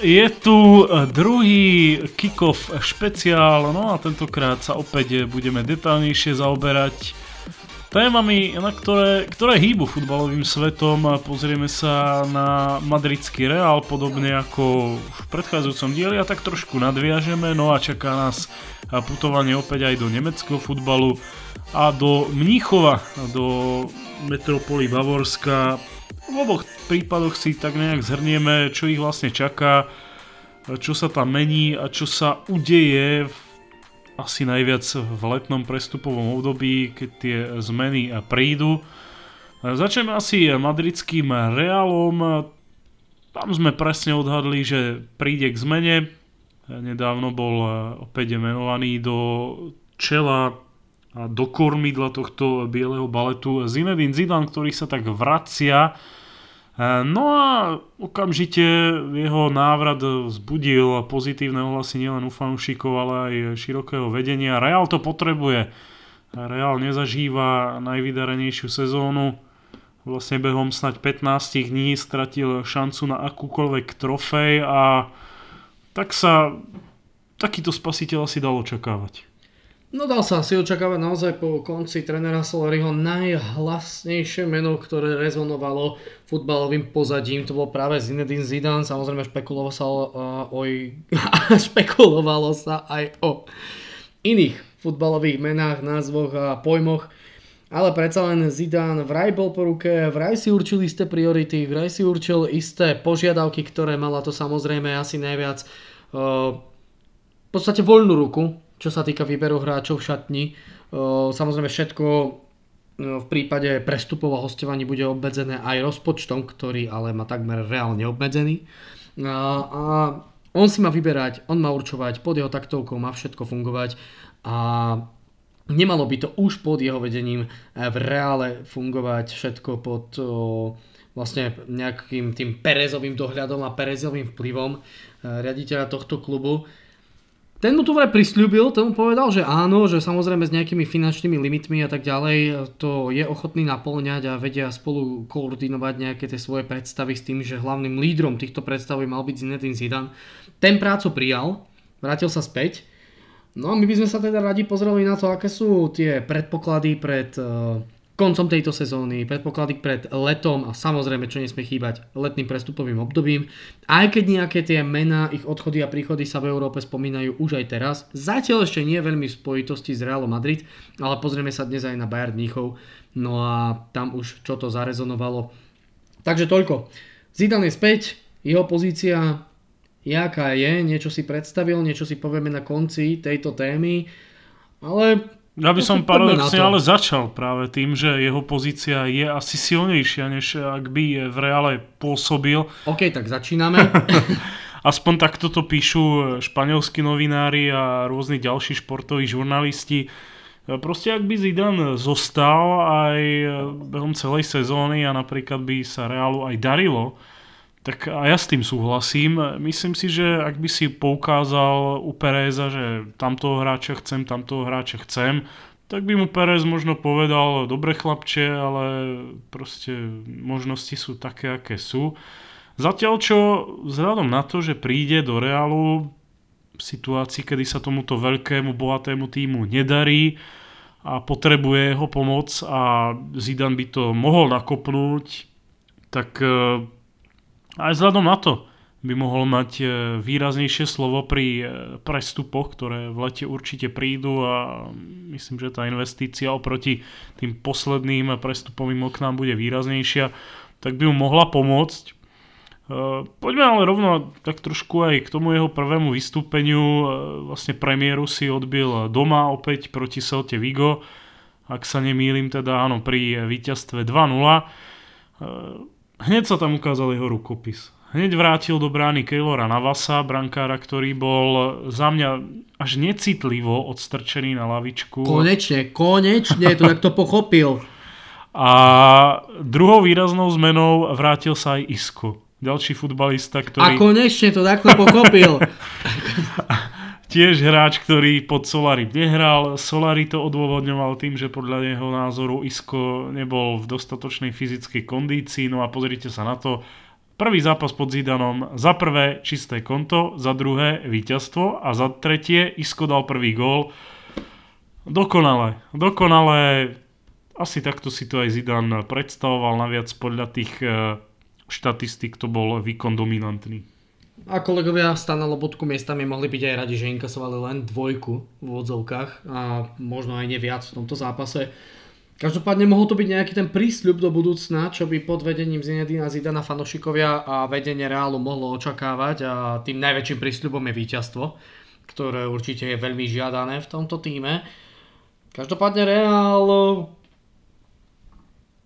je tu druhý kick-off špeciál, no a tentokrát sa opäť budeme detálnejšie zaoberať témami, na ktoré, ktoré hýbu futbalovým svetom. Pozrieme sa na madridský Real, podobne ako v predchádzajúcom dieli a tak trošku nadviažeme. No a čaká nás putovanie opäť aj do nemeckého futbalu a do Mníchova, do metropoly Bavorska. V oboch prípadoch si tak nejak zhrnieme, čo ich vlastne čaká, čo sa tam mení a čo sa udeje v asi najviac v letnom prestupovom období, keď tie zmeny prídu. Začneme asi madridským Realom. Tam sme presne odhadli, že príde k zmene. Nedávno bol opäť menovaný do čela a do kormidla tohto bieleho baletu Zinedine Zidane, ktorý sa tak vracia no a okamžite jeho návrat vzbudil pozitívne ohlasy nielen u fanúšikov, ale aj širokého vedenia. Real to potrebuje. Real nezažíva najvydarenejšiu sezónu. Vlastne behom snať 15 dní stratil šancu na akúkoľvek trofej a tak sa takýto spasiteľ asi dal očakávať. No dal sa asi očakávať naozaj po konci trenera Solariho najhlasnejšie meno, ktoré rezonovalo futbalovým pozadím. To bol práve Zinedine Zidane. Samozrejme špekulovalo sa, o, špekulovalo sa aj o iných futbalových menách, názvoch a pojmoch. Ale predsa len Zidane vraj bol po ruke, vraj si určil isté priority, vraj si určil isté požiadavky, ktoré mala to samozrejme asi najviac v podstate voľnú ruku čo sa týka výberu hráčov v šatni. Samozrejme všetko v prípade prestupov a hostovaní bude obmedzené aj rozpočtom, ktorý ale má takmer reálne obmedzený. A on si má vyberať, on má určovať, pod jeho taktovkou má všetko fungovať a nemalo by to už pod jeho vedením v reále fungovať všetko pod vlastne nejakým tým Perezovým dohľadom a Perezovým vplyvom riaditeľa tohto klubu. Ten mu tu vraj prislúbil, ten mu povedal, že áno, že samozrejme s nejakými finančnými limitmi a tak ďalej to je ochotný naplňať a vedia spolu koordinovať nejaké tie svoje predstavy s tým, že hlavným lídrom týchto predstav mal byť Zinedine Zidane. Ten prácu prijal, vrátil sa späť. No a my by sme sa teda radi pozreli na to, aké sú tie predpoklady pred koncom tejto sezóny, predpoklady pred letom a samozrejme, čo nesmie chýbať, letným prestupovým obdobím. Aj keď nejaké tie mená, ich odchody a príchody sa v Európe spomínajú už aj teraz, zatiaľ ešte nie veľmi v spojitosti s Realom Madrid, ale pozrieme sa dnes aj na Bayern Mníchov, no a tam už čo to zarezonovalo. Takže toľko. Zidane je späť, jeho pozícia jaká je, niečo si predstavil, niečo si povieme na konci tejto témy, ale ja by som paradoxne ale začal práve tým, že jeho pozícia je asi silnejšia, než ak by v reále pôsobil. OK, tak začíname. Aspoň takto to píšu španielskí novinári a rôzni ďalší športoví žurnalisti. Proste ak by Zidane zostal aj behom celej sezóny a napríklad by sa Reálu aj darilo, tak a ja s tým súhlasím. Myslím si, že ak by si poukázal u Pereza, že tamtoho hráča chcem, tamtoho hráča chcem, tak by mu Perez možno povedal, dobre chlapče, ale proste možnosti sú také, aké sú. Zatiaľ čo vzhľadom na to, že príde do Realu v situácii, kedy sa tomuto veľkému, bohatému týmu nedarí a potrebuje jeho pomoc a Zidane by to mohol nakopnúť, tak aj vzhľadom na to by mohol mať e, výraznejšie slovo pri e, prestupoch, ktoré v lete určite prídu a myslím, že tá investícia oproti tým posledným prestupovým oknám bude výraznejšia, tak by mu mohla pomôcť. E, poďme ale rovno tak trošku aj k tomu jeho prvému vystúpeniu. Vlastne premiéru si odbil doma opäť proti Celte Vigo. Ak sa nemýlim, teda áno, pri víťazstve 2-0 Hneď sa tam ukázal jeho rukopis. Hneď vrátil do brány Keylora Navasa, brankára, ktorý bol za mňa až necitlivo odstrčený na lavičku. Konečne, konečne, to tak to pochopil. A druhou výraznou zmenou vrátil sa aj Isko. Ďalší futbalista, ktorý... A konečne to takto pochopil. tiež hráč, ktorý pod Solari nehral. Solari to odôvodňoval tým, že podľa jeho názoru Isko nebol v dostatočnej fyzickej kondícii. No a pozrite sa na to, Prvý zápas pod Zidanom, za prvé čisté konto, za druhé víťazstvo a za tretie Isko dal prvý gól. Dokonale, dokonale, asi takto si to aj Zidan predstavoval, naviac podľa tých e, štatistik to bol výkon dominantný. A kolegovia Stana Lobotku miestami mohli byť aj radi, že inkasovali len dvojku v odzovkách a možno aj neviac v tomto zápase. Každopádne mohol to byť nejaký ten prísľub do budúcna, čo by pod vedením Zinedina Zidana fanošikovia a vedenie Reálu mohlo očakávať a tým najväčším prísľubom je víťazstvo, ktoré určite je veľmi žiadané v tomto týme. Každopádne Reál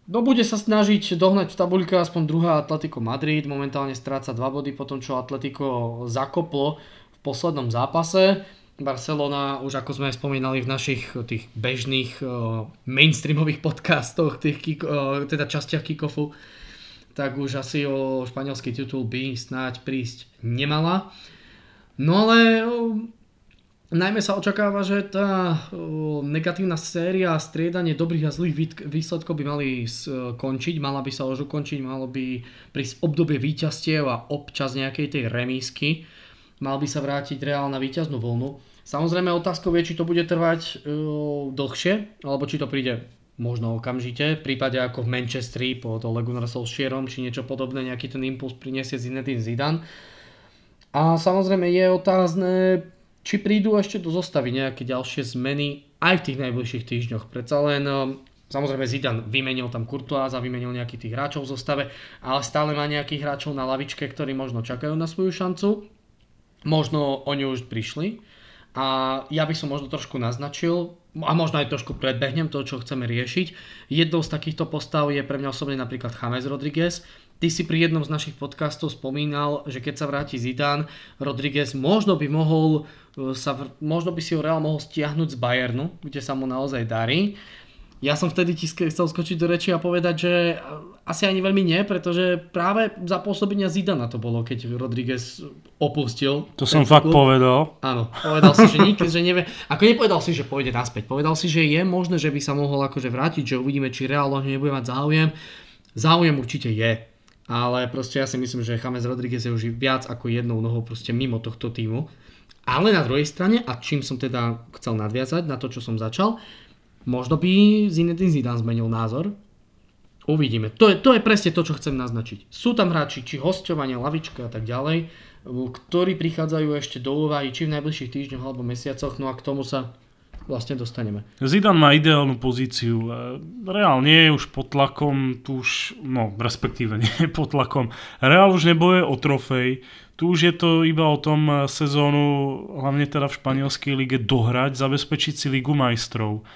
no, bude sa snažiť dohnať v tabuľke aspoň druhá Atletico Madrid, momentálne stráca 2 body po tom, čo Atletico zakoplo v poslednom zápase. Barcelona, už ako sme spomínali v našich tých bežných uh, mainstreamových podcastoch, tých kick, uh, teda častiach kickoffu, tak už asi o španielský titul by snáď prísť nemala. No ale uh, najmä sa očakáva, že tá negatívna séria a striedanie dobrých a zlých výsledkov by mali skončiť, mala by sa už ukončiť, malo by prísť obdobie víťazstiev a občas nejakej tej remísky mal by sa vrátiť Reál na víťaznú voľnu. Samozrejme otázkou je, či to bude trvať uh, dlhšie, alebo či to príde možno okamžite, v prípade ako v Manchestri pod Ole Gunnar Solskjaerom, či niečo podobné, nejaký ten impuls priniesie Zinedine Zidane. A samozrejme je otázne, či prídu ešte do zostavy nejaké ďalšie zmeny aj v tých najbližších týždňoch. Predsa len Samozrejme Zidane vymenil tam Courtois a vymenil nejakých tých hráčov v zostave, ale stále má nejakých hráčov na lavičke, ktorí možno čakajú na svoju šancu. Možno oni už prišli. A ja by som možno trošku naznačil, a možno aj trošku predbehnem to, čo chceme riešiť. Jednou z takýchto postav je pre mňa osobne napríklad James Rodriguez. Ty si pri jednom z našich podcastov spomínal, že keď sa vráti Zidane, Rodriguez možno by mohol sa, možno by si ho Real mohol stiahnuť z Bayernu, kde sa mu naozaj darí. Ja som vtedy ti chcel skočiť do reči a povedať, že asi ani veľmi nie, pretože práve za pôsobenia Zidana to bolo, keď Rodriguez opustil. To som fakt klub. povedal. Áno, povedal si, že nikdy, že nevie. Ako nepovedal si, že pôjde naspäť. Povedal si, že je možné, že by sa mohol akože vrátiť, že uvidíme, či reálne nebude mať záujem. Záujem určite je. Ale proste ja si myslím, že James Rodriguez je už viac ako jednou nohou proste mimo tohto týmu. Ale na druhej strane, a čím som teda chcel nadviazať na to, čo som začal, Možno by Zinedine Zidane zmenil názor. Uvidíme. To je, to je presne to, čo chcem naznačiť. Sú tam hráči, či hostovanie, lavička a tak ďalej, ktorí prichádzajú ešte do úvahy, či v najbližších týždňoch alebo mesiacoch, no a k tomu sa vlastne dostaneme. Zidane má ideálnu pozíciu. Reál nie je už pod tlakom, tu už, no respektíve nie je pod tlakom. Reál už neboje o trofej, tu už je to iba o tom sezónu, hlavne teda v španielskej lige, dohrať, zabezpečiť si ligu majstrov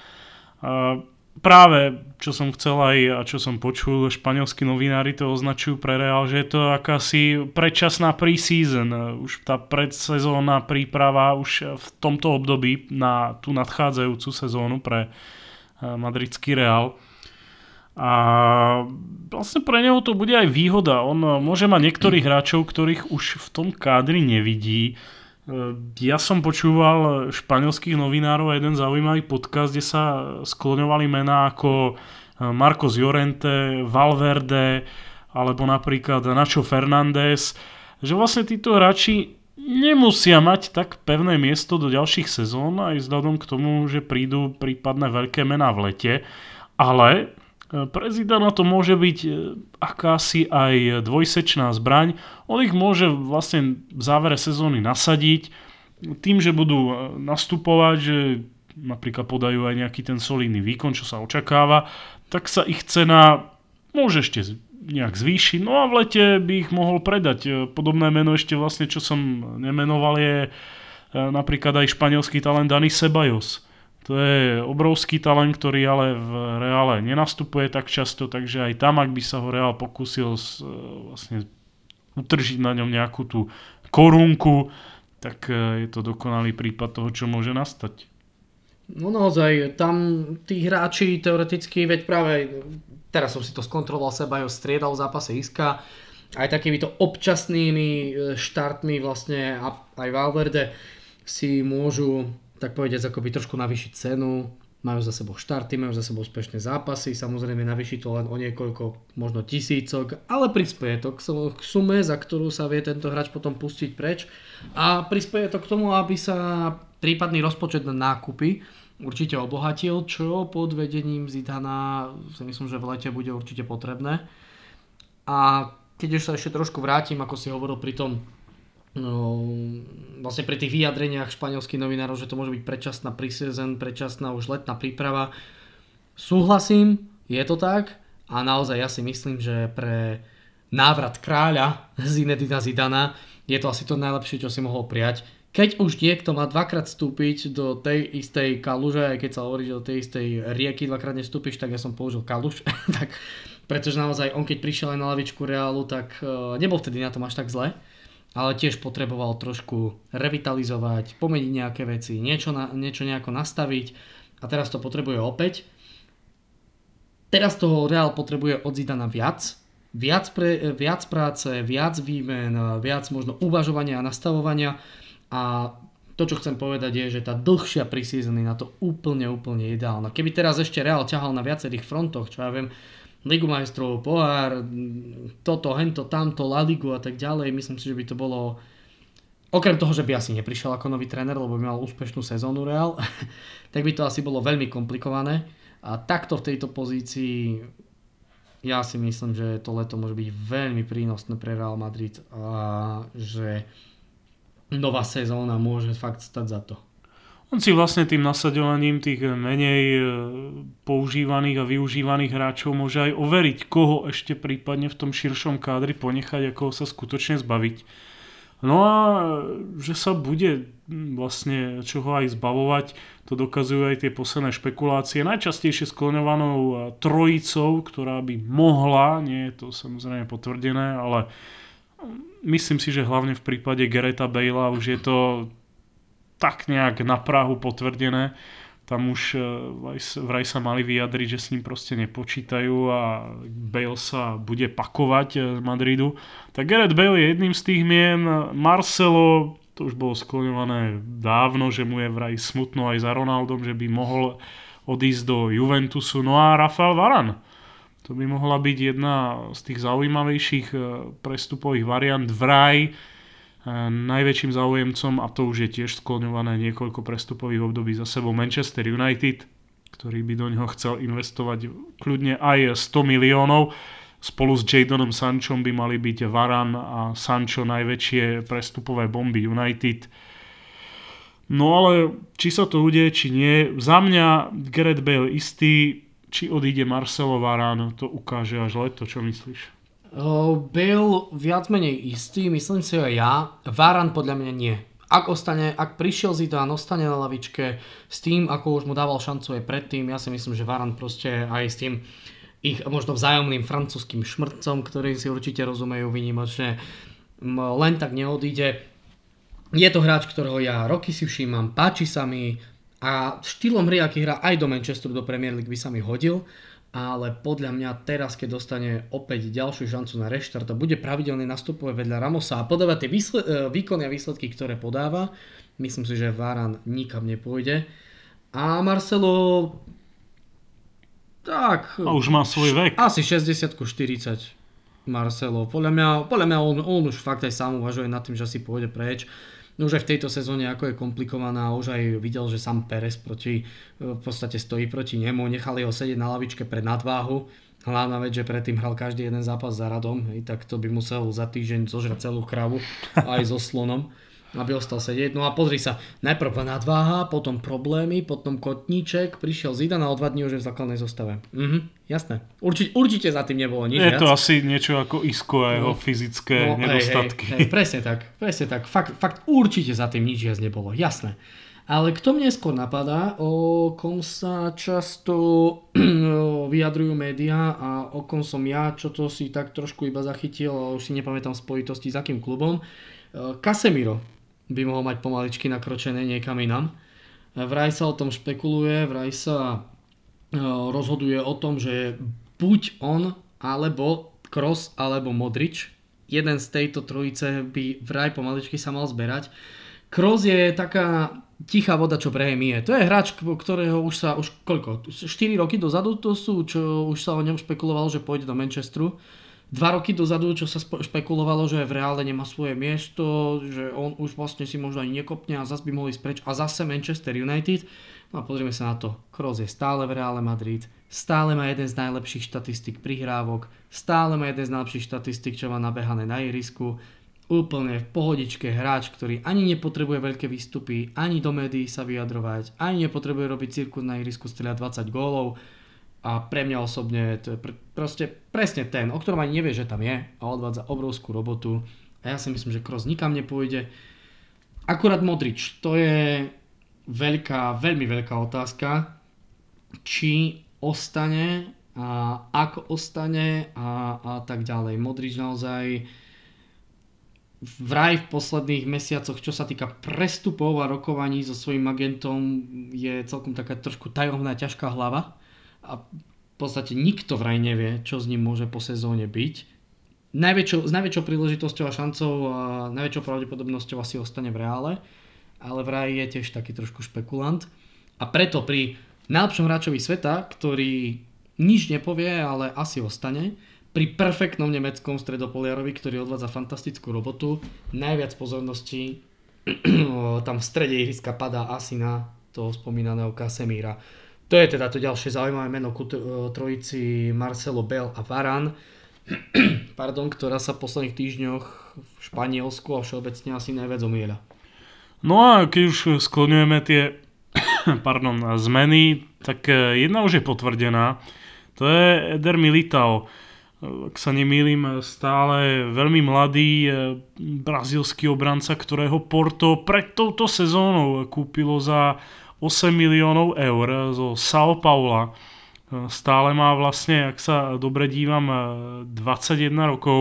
práve, čo som chcel aj a čo som počul, španielskí novinári to označujú pre Real, že je to akási predčasná pre-season, už tá predsezónna príprava už v tomto období na tú nadchádzajúcu sezónu pre eh, madridský Real. A vlastne pre neho to bude aj výhoda. On môže mať niektorých hráčov, ktorých už v tom kádri nevidí. Ja som počúval španielských novinárov a jeden zaujímavý podcast, kde sa skloňovali mená ako eh, Marcos Llorente, Valverde alebo napríklad Nacho Fernández, že vlastne títo hráči nemusia mať tak pevné miesto do ďalších sezón aj vzhľadom k tomu, že prídu prípadné veľké mená v lete, ale Prezident to môže byť e, akási aj dvojsečná zbraň. On ich môže vlastne v závere sezóny nasadiť tým, že budú e, nastupovať, že napríklad podajú aj nejaký ten solidný výkon, čo sa očakáva, tak sa ich cena môže ešte nejak zvýšiť. No a v lete by ich mohol predať. E, podobné meno ešte vlastne, čo som nemenoval, je napríklad aj španielský talent Dani Ceballos to je obrovský talent, ktorý ale v Reále nenastupuje tak často, takže aj tam, ak by sa ho Reál pokúsil vlastne utržiť na ňom nejakú tú korunku, tak e, je to dokonalý prípad toho, čo môže nastať. No naozaj, tam tí hráči teoreticky, veď práve teraz som si to skontroloval, seba ho striedal v zápase Iska, aj takýmito občasnými e, štartmi vlastne aj Valverde si môžu tak povediať, akoby trošku navýšiť cenu, majú za sebou štarty, majú za sebou úspešné zápasy, samozrejme navýši to len o niekoľko, možno tisícok, ale prispieje to k sume, za ktorú sa vie tento hráč potom pustiť preč a prispieje to k tomu, aby sa prípadný rozpočet na nákupy určite obohatil, čo pod vedením Zidana si myslím, že v lete bude určite potrebné. A keď už sa ešte trošku vrátim, ako si hovoril pri tom no, vlastne pri tých vyjadreniach španielských novinárov, že to môže byť predčasná preseason, predčasná už letná príprava. Súhlasím, je to tak a naozaj ja si myslím, že pre návrat kráľa Zinedina Zidana je to asi to najlepšie, čo si mohol prijať. Keď už niekto má dvakrát vstúpiť do tej istej kaluže, aj keď sa hovorí, že do tej istej rieky dvakrát nestúpiš, tak ja som použil kaluž. tak, pretože naozaj on keď prišiel aj na lavičku Reálu, tak uh, nebol vtedy na tom až tak zle ale tiež potreboval trošku revitalizovať, pomeniť nejaké veci, niečo, na, niečo nejako nastaviť a teraz to potrebuje opäť. Teraz toho Real potrebuje od Zidana viac, viac, pre, viac práce, viac výmen, viac možno uvažovania a nastavovania a to, čo chcem povedať je, že tá dlhšia preseason je na to úplne, úplne ideálna. Keby teraz ešte Real ťahal na viacerých frontoch, čo ja viem, Ligu majstrov, pohár, toto, hento, tamto, La Ligu a tak ďalej. Myslím si, že by to bolo... Okrem toho, že by asi neprišiel ako nový tréner, lebo by mal úspešnú sezónu Real, tak by to asi bolo veľmi komplikované. A takto v tejto pozícii ja si myslím, že to leto môže byť veľmi prínosné pre Real Madrid a že nová sezóna môže fakt stať za to. On si vlastne tým nasadovaním tých menej e, používaných a využívaných hráčov môže aj overiť, koho ešte prípadne v tom širšom kádri ponechať a koho sa skutočne zbaviť. No a že sa bude vlastne čoho aj zbavovať, to dokazujú aj tie posledné špekulácie. Najčastejšie skloňovanou e, trojicou, ktorá by mohla, nie je to samozrejme potvrdené, ale myslím si, že hlavne v prípade Gereta Bale'a už je to tak nejak na Prahu potvrdené. Tam už e, vraj sa mali vyjadriť, že s ním proste nepočítajú a Bale sa bude pakovať e, z Madridu. Tak Gareth Bale je jedným z tých mien. Marcelo, to už bolo skloňované dávno, že mu je vraj smutno aj za Ronaldom, že by mohol odísť do Juventusu. No a Rafael Varan. To by mohla byť jedna z tých zaujímavejších e, prestupových variant. Vraj najväčším záujemcom, a to už je tiež skloňované niekoľko prestupových období za sebou, Manchester United, ktorý by do neho chcel investovať kľudne aj 100 miliónov. Spolu s Jadonom Sančom by mali byť Varan a Sancho najväčšie prestupové bomby United. No ale či sa to udeje, či nie, za mňa Gareth Bale istý, či odíde Marcelo Varan, to ukáže až leto, čo myslíš? Byl viac menej istý, myslím si aj ja. Varan podľa mňa nie. Ak, ostane, ak prišiel Zidane, ostane na lavičke s tým, ako už mu dával šancu aj predtým, ja si myslím, že Varan proste aj s tým ich možno vzájomným francúzským šmrtcom, ktorí si určite rozumejú vynimočne, len tak neodíde. Je to hráč, ktorého ja roky si všímam, páči sa mi a štýlom hry, aký hrá aj do Manchesteru, do Premier League by sa mi hodil ale podľa mňa teraz, keď dostane opäť ďalšiu šancu na reštart a bude pravidelne nastupovať vedľa Ramosa a podávať tie výsled, e, výkony a výsledky, ktoré podáva, myslím si, že Varan nikam nepôjde. A Marcelo tak... A už má svoj vek. Asi 60 40 Marcelo. Podľa mňa, podľa mňa on, on už fakt aj sám uvažuje nad tým, že si pôjde preč. No už aj v tejto sezóne, ako je komplikovaná, už aj videl, že sám Perez proti, v podstate stojí proti nemu, nechali ho sedieť na lavičke pre nadváhu. Hlavná vec, že predtým hral každý jeden zápas za radom, hej, tak to by musel za týždeň zožrať celú kravu aj so slonom aby ostal sedieť. No a pozri sa, najprv nadváha, potom problémy, potom kotníček, prišiel Zidan a o dva dní už je v základnej zostave. Mhm, jasné. Určite, určite za tým nebolo nič Je viac. to asi niečo ako Isko a jeho no, fyzické no, nedostatky. Hej, hej, hej, presne tak, presne tak. Fakt, fakt určite za tým nič viac nebolo, jasné. Ale kto mne skôr napadá, o kom sa často vyjadrujú médiá a o kom som ja, čo to si tak trošku iba zachytil, ale už si nepamätám spojitosti s akým klubom. Casemiro by mohol mať pomaličky nakročené niekam inam. Vraj sa o tom špekuluje, vraj sa e, rozhoduje o tom, že buď on, alebo Kroos, alebo Modrič. Jeden z tejto trojice by vraj pomaličky sa mal zberať. Kroos je taká tichá voda, čo brehemie. To je hráč, ktorého už sa, už koľko, 4 roky dozadu to sú, čo už sa o ňom špekulovalo, že pôjde do Manchesteru. Dva roky dozadu, čo sa špekulovalo, že v reále nemá svoje miesto, že on už vlastne si možno ani nekopne a zase by mohli spreč a zase Manchester United. No a pozrieme sa na to. Kroos je stále v Reále Madrid, stále má jeden z najlepších štatistik prihrávok, stále má jeden z najlepších štatistik, čo má nabehané na ihrisku úplne v pohodičke hráč, ktorý ani nepotrebuje veľké výstupy, ani do médií sa vyjadrovať, ani nepotrebuje robiť cirkus na ihrisku, strieľať 20 gólov a pre mňa osobne to je pr- proste presne ten, o ktorom ani nevie, že tam je a odvádza obrovskú robotu a ja si myslím, že Kroos nikam nepôjde. Akurát Modrič, to je veľká, veľmi veľká otázka, či ostane a ako ostane a, a tak ďalej. Modrič naozaj vraj v posledných mesiacoch, čo sa týka prestupov a rokovaní so svojím agentom, je celkom taká trošku tajomná, ťažká hlava a v podstate nikto vraj nevie, čo s ním môže po sezóne byť. Najväčšou, s najväčšou príležitosťou a šancou a najväčšou pravdepodobnosťou asi ostane v reále, ale vraj je tiež taký trošku špekulant. A preto pri najlepšom hráčovi sveta, ktorý nič nepovie, ale asi ostane, pri perfektnom nemeckom stredopoliarovi, ktorý odvádza fantastickú robotu. Najviac pozorností tam v strede ihriska padá asi na toho spomínaného Casemíra. To je teda to ďalšie zaujímavé meno ku trojici Marcelo Bell a Varan, pardon, ktorá sa v posledných týždňoch v Španielsku a všeobecne asi najviac omieľa. No a keď už skloňujeme tie pardon, zmeny, tak eh, jedna už je potvrdená. To je Eder Militao ak sa nemýlim, stále veľmi mladý eh, brazílsky obranca, ktorého Porto pred touto sezónou kúpilo za 8 miliónov eur zo São Paula. Eh, stále má vlastne, ak sa dobre dívam, 21 eh, rokov.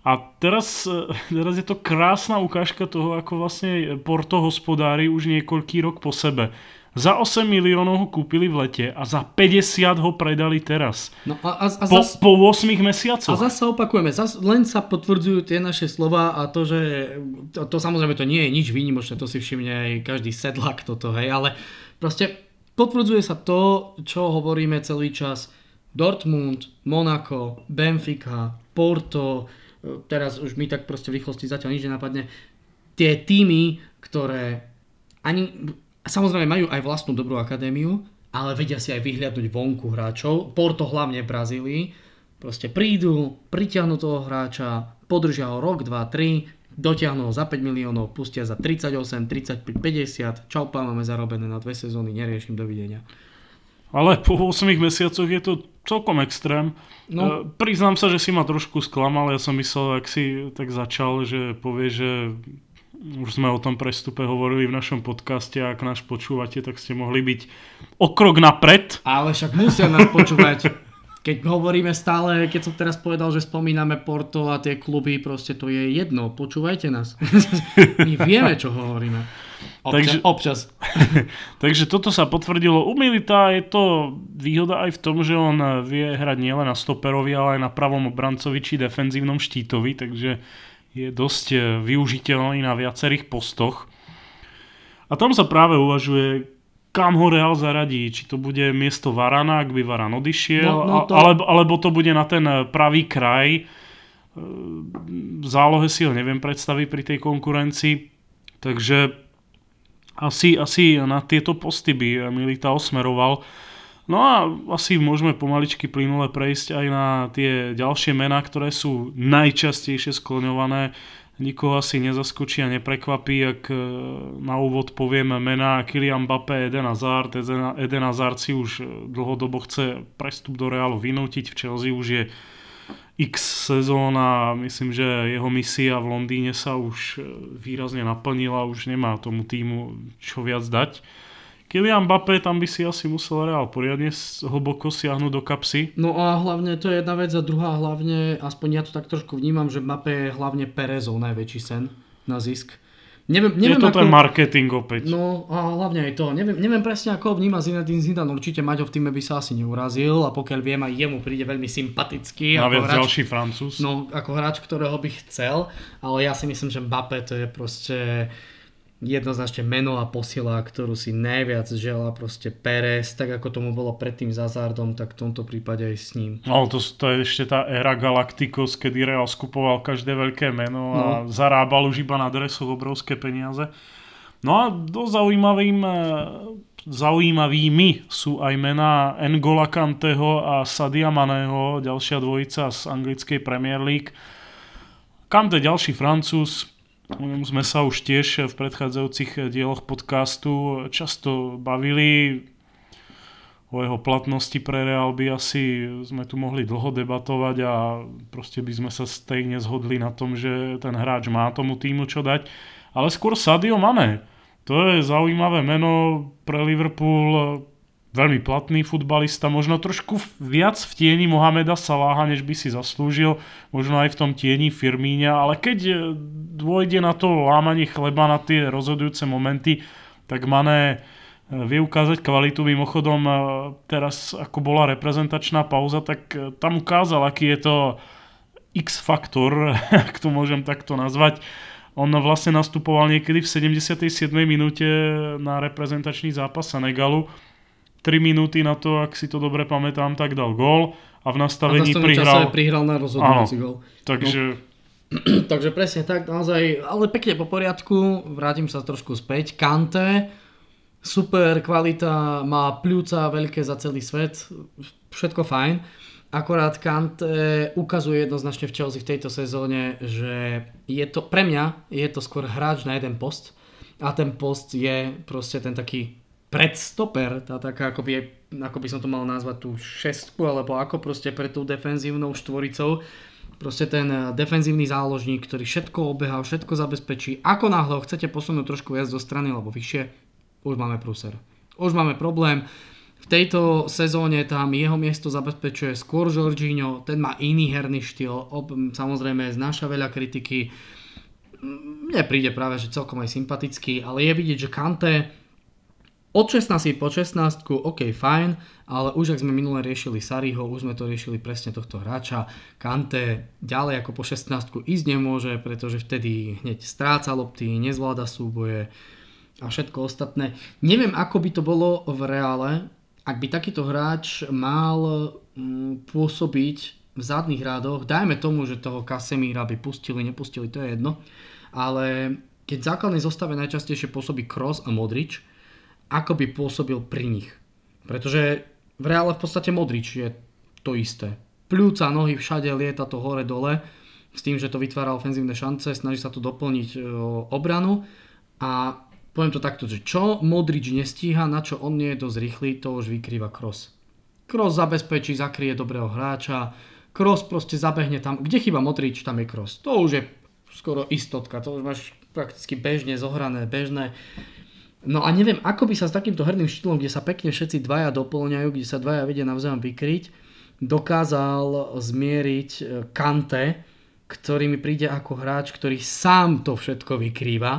A teraz, teraz je to krásna ukážka toho, ako vlastne Porto hospodári už niekoľký rok po sebe. Za 8 miliónov ho kúpili v lete a za 50 ho predali teraz. No a, a, a po, zas, po 8 mesiacoch. A zase opakujeme, zas, len sa potvrdzujú tie naše slova a to, že to, to samozrejme to nie je nič výnimočné, to si všimne aj každý sedlak toto, hej, ale proste potvrdzuje sa to, čo hovoríme celý čas. Dortmund, Monaco, Benfica, Porto, teraz už mi tak proste v rýchlosti zatiaľ nič nenapadne, tie týmy, ktoré ani Samozrejme majú aj vlastnú dobrú akadémiu, ale vedia si aj vyhliadnúť vonku hráčov. Porto hlavne v Brazílii. Proste prídu, pritiahnu toho hráča, podržia ho rok, 2, 3, dotiahnu ho za 5 miliónov, pustia za 38, 35, 50. Čau, pán, máme zarobené na dve sezóny, neriešim, dovidenia. Ale po 8 mesiacoch je to celkom extrém. No. E, priznám sa, že si ma trošku sklamal, ja som myslel, ak si tak začal, že povie, že už sme o tom prestupe hovorili v našom podcaste a ak nás počúvate, tak ste mohli byť o krok napred. Ale však musia nás počúvať. Keď hovoríme stále, keď som teraz povedal, že spomíname Porto a tie kluby, proste to je jedno. Počúvajte nás. My vieme, čo hovoríme. Občas. Takže, občas. takže toto sa potvrdilo. U Milita je to výhoda aj v tom, že on vie hrať nielen na stoperovi, ale aj na pravom obrancovi či defenzívnom štítovi, takže je dosť e, využiteľný na viacerých postoch. A tam sa práve uvažuje, kam ho Real zaradí. Či to bude miesto Varana, ak by Varan odišiel, no, no to... alebo, alebo to bude na ten e, pravý kraj. E, v zálohe si ho neviem predstaviť pri tej konkurencii. Takže asi, asi na tieto posty by Milita osmeroval. No a asi môžeme pomaličky plynule prejsť aj na tie ďalšie mená, ktoré sú najčastejšie skloňované. Nikoho asi nezaskočí a neprekvapí, ak e, na úvod poviem mená Kylian Mbappé, Eden Hazard. Eden Hazard si už dlhodobo chce prestup do Realu vynútiť. V Chelsea už je x sezóna a myslím, že jeho misia v Londýne sa už e, výrazne naplnila, už nemá tomu týmu čo viac dať. Kylian Mbappé tam by si asi musel Real poriadne hlboko siahnuť do kapsy. No a hlavne to je jedna vec a druhá hlavne, aspoň ja to tak trošku vnímam, že Mbappé je hlavne Perezov najväčší sen na zisk. Neviem, neviem, je to ako, ten marketing opäť. No a hlavne aj to. Neviem, neviem presne ako vníma Zinedine Zidane. Určite Maťo v týme by sa asi neurazil a pokiaľ viem aj jemu príde veľmi sympatický. Naviac hráč, ďalší francúz. No ako hráč, ktorého by chcel. Ale ja si myslím, že Mbappé to je proste jednoznačne meno a posila, ktorú si najviac žela proste Pérez, tak ako tomu bolo predtým za Zardom, tak v tomto prípade aj s ním. No to, to je ešte tá éra Galacticos, kedy Real skupoval každé veľké meno a no. zarábal už iba na dresoch obrovské peniaze. No a do zaujímavým e, zaujímavými sú aj mená N'Gola Kanteho a Sadia Maného, ďalšia dvojica z anglickej Premier League. Kante ďalší Francúz, sme sa už tiež v predchádzajúcich dieloch podcastu často bavili o jeho platnosti pre Real by asi sme tu mohli dlho debatovať a proste by sme sa stejne zhodli na tom, že ten hráč má tomu týmu čo dať. Ale skôr Sadio Mane. To je zaujímavé meno pre Liverpool veľmi platný futbalista, možno trošku viac v tieni Mohameda Saláha, než by si zaslúžil, možno aj v tom tieni Firmíňa, ale keď e, dôjde na to lámanie chleba na tie rozhodujúce momenty, tak Mané e, vie ukázať kvalitu. Mimochodom, e, teraz ako bola reprezentačná pauza, tak tam ukázal, aký je to X-faktor, ak to môžem takto nazvať. On vlastne nastupoval niekedy v 77. minúte na reprezentačný zápas Senegalu 3 minúty na to, ak si to dobre pamätám, tak dal gól a v nastavení a prihral... prihral na rozhodujúci gól. Takže... No. Takže presne tak, naozaj, ale pekne po poriadku, vrátim sa trošku späť. Kante, super kvalita, má pľúca veľké za celý svet, všetko fajn. Akorát Kante ukazuje jednoznačne v Chelsea v tejto sezóne, že je to, pre mňa je to skôr hráč na jeden post a ten post je proste ten taký predstoper, tá taká akoby, ako by som to mal nazvať tú šestku, alebo ako proste pre tú defenzívnou štvoricou, proste ten eh, defenzívny záložník, ktorý všetko obeha, všetko zabezpečí. Ako náhle ho chcete posunúť trošku viac do strany alebo vyššie, už máme prúser. Už máme problém. V tejto sezóne tam jeho miesto zabezpečuje skôr Jorginho, ten má iný herný štýl, ob, samozrejme znáša veľa kritiky. Mne príde práve, že celkom aj sympatický, ale je vidieť, že Kante od 16 po 16, OK, fajn, ale už ak sme minule riešili Sariho, už sme to riešili presne tohto hráča. Kante ďalej ako po 16 ísť nemôže, pretože vtedy hneď stráca lopty, nezvláda súboje a všetko ostatné. Neviem, ako by to bolo v reále, ak by takýto hráč mal mm, pôsobiť v zadných rádoch, dajme tomu, že toho Kasemíra by pustili, nepustili, to je jedno, ale keď v základnej zostave najčastejšie pôsobí Kroos a Modrič, ako by pôsobil pri nich. Pretože v reále v podstate Modrič je to isté. Pľúca nohy všade, lieta to hore dole, s tým, že to vytvára ofenzívne šance, snaží sa to doplniť e, obranu a poviem to takto, že čo Modrič nestíha, na čo on nie je dosť rýchly, to už vykrýva Kroos. Kroos zabezpečí, zakrie dobrého hráča, Kroos proste zabehne tam, kde chyba Modrič, tam je Kroos. To už je skoro istotka, to už máš prakticky bežne zohrané, bežné. No a neviem, ako by sa s takýmto herným štýlom, kde sa pekne všetci dvaja doplňajú, kde sa dvaja vedia navzájom vykryť, dokázal zmieriť e, Kante, ktorý mi príde ako hráč, ktorý sám to všetko vykrýva.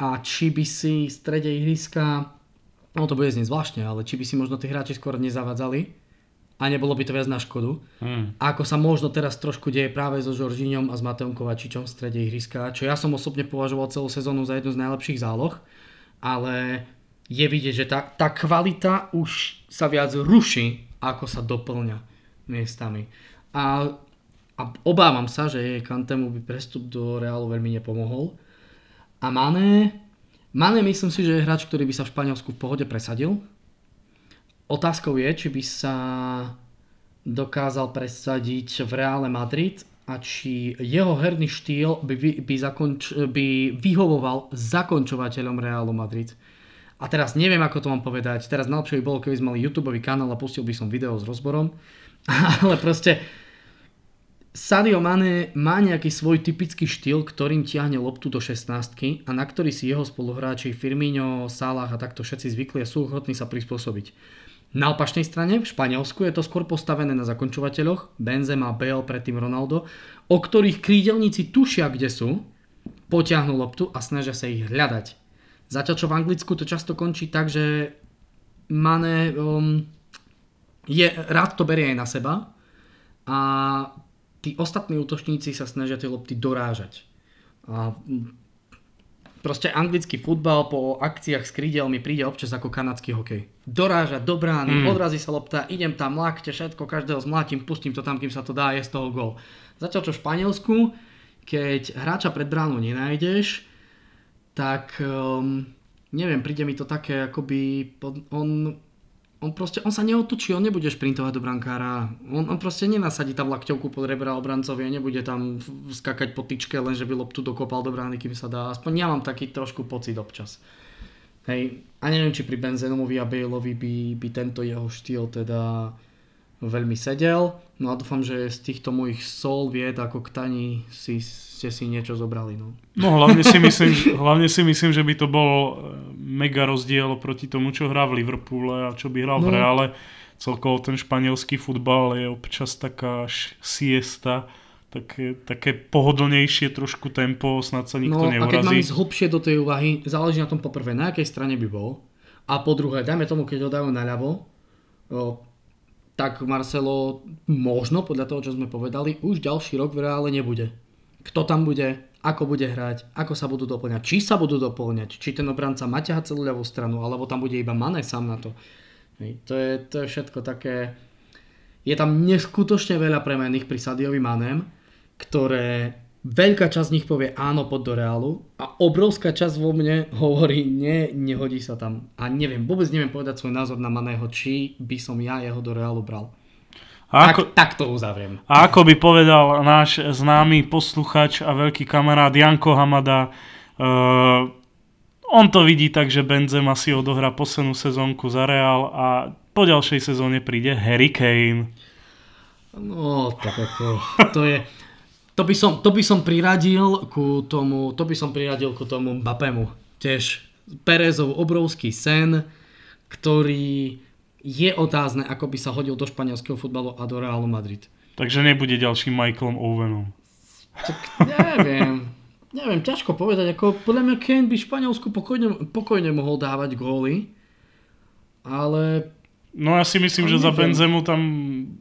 A či by si v strede ihriska, no to bude znieť zvláštne, ale či by si možno tí hráči skôr nezavadzali a nebolo by to viac na škodu. Hmm. Ako sa možno teraz trošku deje práve so Žoržíňom a s Mateom Kovačičom v strede ihriska, čo ja som osobne považoval celú sezónu za jednu z najlepších záloh ale je vidieť, že tá, tá kvalita už sa viac ruší, ako sa doplňa miestami. A, a obávam sa, že Kantemu by prestup do Realu veľmi nepomohol. A Mané, Mané myslím si, že je hráč, ktorý by sa v Španielsku v pohode presadil. Otázkou je, či by sa dokázal presadiť v Reále Madrid a či jeho herný štýl by, by, zakonč, by vyhovoval zakončovateľom Realu Madrid. A teraz neviem, ako to mám povedať. Teraz najlepšie by bolo, keby sme mali YouTube kanál a pustil by som video s rozborom. Ale proste Sadio Mane má nejaký svoj typický štýl, ktorým tiahne loptu do 16 a na ktorý si jeho spoluhráči Firmino, Salah a takto všetci zvykli a sú ochotní sa prispôsobiť. Na opačnej strane, v Španielsku, je to skôr postavené na zakončovateľoch, Benzema, Bale, predtým Ronaldo, o ktorých krídelníci tušia, kde sú, potiahnu loptu a snažia sa ich hľadať. Zatiaľ čo v Anglicku to často končí tak, že Mane um, je, rád to berie aj na seba a tí ostatní útočníci sa snažia tie lopty dorážať. A Proste anglický futbal po akciách s krídel mi príde občas ako kanadský hokej. Doráža do brány, mm. odrazí sa lopta, idem tam, lakte všetko, každého zmlátim, pustím to tam, kým sa to dá, je z toho gol. Zatiaľ čo v Španielsku, keď hráča pred bránou nenájdeš, tak um, neviem, príde mi to také, akoby on on proste, on sa neotočí, on nebude šprintovať do brankára. On, on proste nenasadí tam lakťovku pod rebra obrancovi a nebude tam skakať po tyčke, len že by loptu dokopal do brány, kým sa dá. Aspoň ja mám taký trošku pocit občas. Hej, a neviem, či pri Benzenomovi a Baleovi by, by tento jeho štýl teda veľmi sedel. No a dúfam, že z týchto mojich sol vied ako Ktani si, ste si niečo zobrali. No, no hlavne, si myslím, hlavne si myslím, že by to bol e, mega rozdiel proti tomu, čo hrá v Liverpoole a čo by hral no. v Reále. Celkovo ten španielský futbal je občas taká siesta, také, také pohodlnejšie trošku tempo, snad sa nikto no, neurazí. a keď mám ísť hlbšie do tej úvahy, záleží na tom poprvé, na akej strane by bol. A po druhé, dajme tomu, keď ho dajú naľavo, tak Marcelo možno, podľa toho, čo sme povedali, už ďalší rok v reále nebude. Kto tam bude, ako bude hrať, ako sa budú doplňať, či sa budú doplňať, či ten obranca má ťahať celú ľavú stranu, alebo tam bude iba Mane sám na to. To je, to je všetko také... Je tam neskutočne veľa premenných pri Sadiovi Manem, ktoré Veľká časť z nich povie áno pod do Reálu a obrovská časť vo mne hovorí nie, nehodí sa tam. A neviem, vôbec neviem povedať svoj názor na Maného, či by som ja jeho do Reálu bral. A ako, tak, tak to uzavriem. A ako by povedal náš známy posluchač a veľký kamarát Janko Hamada, uh, on to vidí tak, že Benzema si odohrá poslednú sezónku za Real a po ďalšej sezóne príde Harry Kane. No, tak ako, to je... To by som, to by som priradil ku tomu, to by som priradil ku tomu Mbappému. Tiež Perezov obrovský sen, ktorý je otázne, ako by sa hodil do španielského futbalu a do Realu Madrid. Takže nebude ďalším Michaelom Owenom. Tak neviem. neviem, ťažko povedať. Ako, podľa mňa Kane by Španielsku pokojne, pokojne mohol dávať góly. Ale No ja si myslím, že za Benzemu tam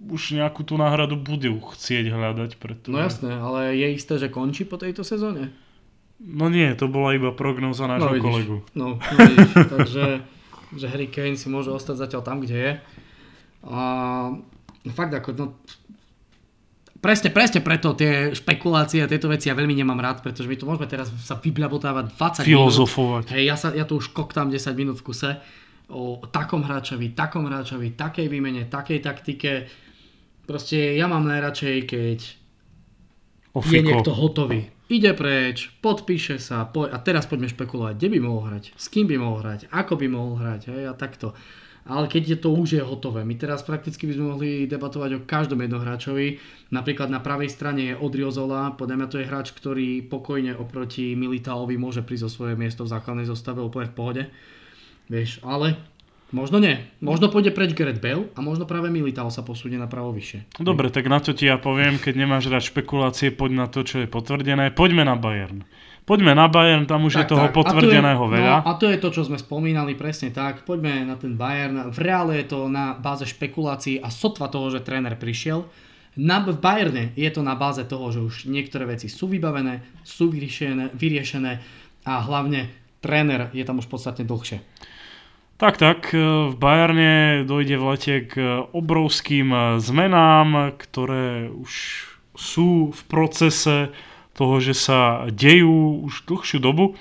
už nejakú tú náhradu budú chcieť hľadať. Pretože... No jasné, ale je isté, že končí po tejto sezóne? No nie, to bola iba prognóza nášho no, kolegu. No, no vidíš, takže že Harry Kane si môže ostať zatiaľ tam, kde je. A no fakt ako, no, Presne, presne preto tie špekulácie a tieto veci ja veľmi nemám rád, pretože my tu môžeme teraz sa vybľabotávať 20 Filozofovať. minút. Hej, ja, sa, ja tu už koktám 10 minút v kuse o takom hráčovi, takom hráčovi, takej výmene, takej taktike. Proste ja mám najradšej, keď Ofiko. je niekto hotový. Ide preč, podpíše sa po... a teraz poďme špekulovať, kde by mohol hrať, s kým by mohol hrať, ako by mohol hrať hej, a takto. Ale keď je to už je hotové, my teraz prakticky by sme mohli debatovať o každom jednom hráčovi. Napríklad na pravej strane je Odriozola, podľa mňa to je hráč, ktorý pokojne oproti Militaovi môže prísť o svoje miesto v základnej zostave úplne v pohode. Vieš, ale Možno nie. Možno pôjde preč Gareth Bale a možno práve Militao sa posúde na pravo vyššie. Dobre, tak na to ti ja poviem, keď nemáš rád špekulácie, poď na to, čo je potvrdené. Poďme na Bayern. Poďme na Bayern, tam už tak, je toho tak. potvrdeného a je, veľa. No, a to je to, čo sme spomínali, presne tak. Poďme na ten Bayern. V reále je to na báze špekulácií a sotva toho, že tréner prišiel. Na, v Bayerne je to na báze toho, že už niektoré veci sú vybavené, sú vyriešené, vyriešené a hlavne tréner je tam už podstatne dlhšie. Tak, tak, v Bayerne dojde v lete k obrovským zmenám, ktoré už sú v procese toho, že sa dejú už dlhšiu dobu.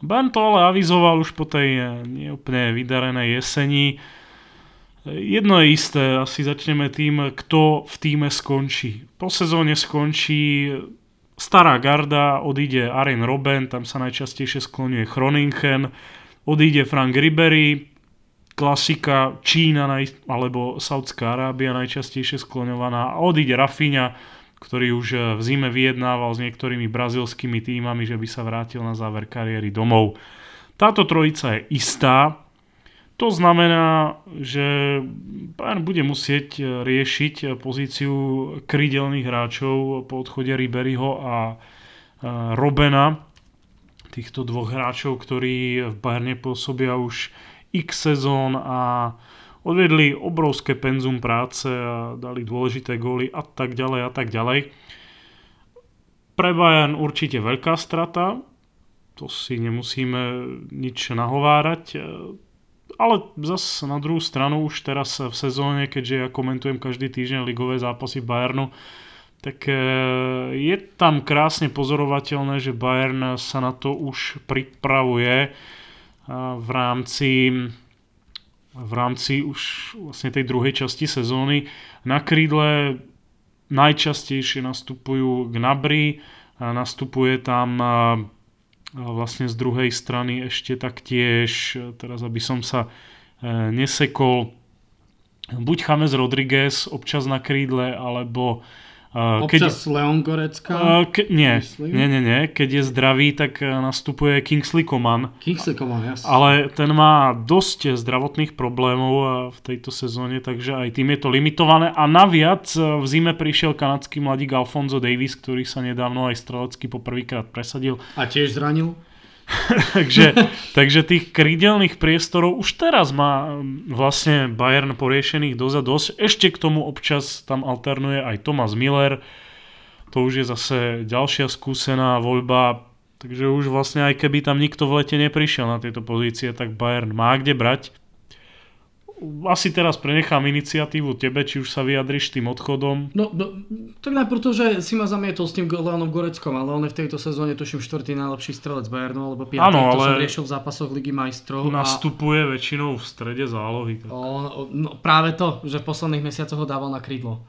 Bayern to ale avizoval už po tej neúplne vydarenej jeseni. Jedno je isté, asi začneme tým, kto v týme skončí. Po sezóne skončí stará garda, odíde Aren Robben, tam sa najčastejšie skloňuje Chroningen, odíde Frank Ribery, klasika Čína alebo Saudská Arábia najčastejšie skloňovaná. A odíde Rafinha, ktorý už eh, v zime vyjednával s niektorými brazilskými týmami, že by sa vrátil na záver kariéry domov. Táto trojica je istá, to znamená, že Bayern bude musieť eh, riešiť eh, pozíciu krydelných hráčov po odchode Riberyho a Robena, týchto dvoch hráčov, ktorí v Bayerne pôsobia už x sezón a odvedli obrovské penzum práce a dali dôležité góly a tak ďalej a tak ďalej. Pre Bayern určite veľká strata, to si nemusíme nič nahovárať. Ale zase na druhú stranu už teraz v sezóne, keďže ja komentujem každý týždeň ligové zápasy Bayernu, tak e, je tam krásne pozorovateľné, že Bayern sa na to už pripravuje v rámci v rámci už vlastne tej druhej časti sezóny. Na krídle najčastejšie nastupujú Gnabry, nastupuje tam vlastne z druhej strany ešte taktiež, teraz aby som sa e, nesekol, buď James Rodriguez občas na krídle, alebo Občas keď, Leon Gorecka? Uh, ke, nie, nie, nie, nie. Keď je zdravý, tak nastupuje Kingsley Coman. Kingsley Coman, jasne. Ale ten má dosť zdravotných problémov v tejto sezóne, takže aj tým je to limitované. A naviac v zime prišiel kanadský mladík Alfonso Davis, ktorý sa nedávno aj strelecky poprvýkrát presadil. A tiež zranil? takže, takže tých krídelných priestorov už teraz má um, vlastne Bayern poriešených doza dosť. Ešte k tomu občas tam alternuje aj Thomas Miller. To už je zase ďalšia skúsená voľba. Takže už vlastne aj keby tam nikto v lete neprišiel na tieto pozície, tak Bayern má kde brať asi teraz prenechám iniciatívu tebe, či už sa vyjadriš tým odchodom. No, no tak najprv to, že si ma zamietol s tým Leonom Goreckom, ale on je v tejto sezóne tuším štvrtý najlepší strelec Bayernu, alebo piatý, ano, to som riešil v zápasoch Ligy majstrov. Nastupuje a... väčšinou v strede zálohy. Tak. On, no, práve to, že v posledných mesiacoch ho dával na krídlo.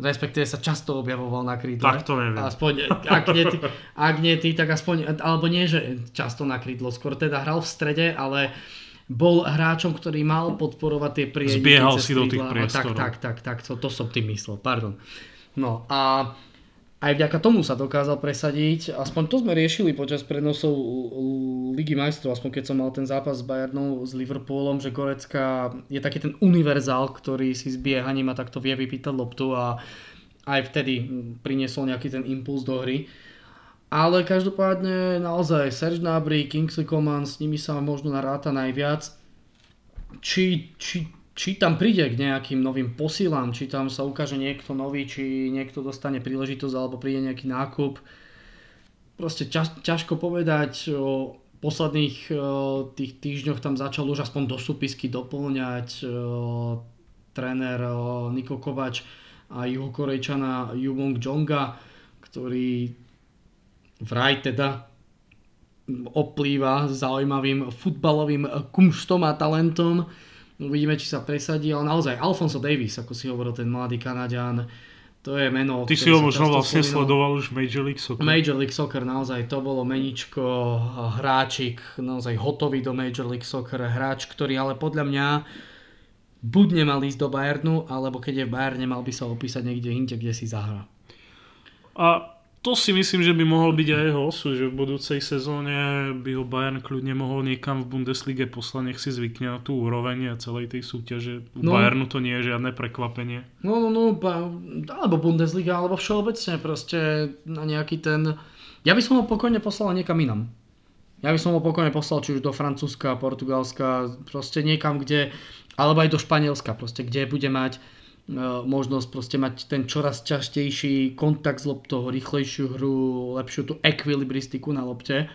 Respektíve sa často objavoval na krídle. Tak to neviem. Aspoň, ak nie, ty, ak nie ty, tak aspoň, alebo nie, že často na krídlo, skôr teda hral v strede, ale bol hráčom, ktorý mal podporovať tie prieniky. Zbiehal si do tých priestorov. Tak, tak, tak, tak, to, to som tým myslel, pardon. No a aj vďaka tomu sa dokázal presadiť. Aspoň to sme riešili počas prenosov Ligy majstrov, aspoň keď som mal ten zápas s Bayernou s Liverpoolom, že Gorecka je taký ten univerzál, ktorý si s biehaním a takto vie vypýtať loptu a aj vtedy priniesol nejaký ten impuls do hry. Ale každopádne naozaj Serge Gnabry, Kingsley Coman, s nimi sa možno naráta najviac. Či, či, či tam príde k nejakým novým posílám, či tam sa ukáže niekto nový, či niekto dostane príležitosť alebo príde nejaký nákup. Proste ťaž, ťažko povedať. O posledných o, tých týždňoch tam začal už aspoň do súpisky doplňať o, tréner o, Niko Kovač a juhokorejčana Jubong Jonga, ktorý vraj teda oplýva zaujímavým futbalovým kumštom a talentom. Uvidíme, či sa presadí, ale naozaj Alfonso Davis, ako si hovoril, ten mladý Kanadian, to je meno. Ty si ho možno vlastne spomínal. sledoval už Major League Soccer. Major League Soccer, naozaj, to bolo meničko, hráčik, naozaj hotový do Major League Soccer, hráč, ktorý ale podľa mňa buď nemal ísť do Bayernu, alebo keď je v Bayerne, mal by sa opísať niekde inde, kde si zahrá. A to si myslím, že by mohol byť aj jeho osud, že v budúcej sezóne by ho Bayern kľudne mohol niekam v Bundeslige poslať, nech si zvykne na tú úroveň a celej tej súťaže. U no, Bayernu to nie je žiadne prekvapenie. No, no, no, alebo Bundesliga, alebo všeobecne proste na nejaký ten... Ja by som ho pokojne poslal niekam inam. Ja by som ho pokojne poslal či už do Francúzska, Portugalska, proste niekam, kde... Alebo aj do Španielska, proste, kde bude mať možnosť proste mať ten čoraz častejší kontakt s loptou, rýchlejšiu hru, lepšiu tú ekvilibristiku na lopte.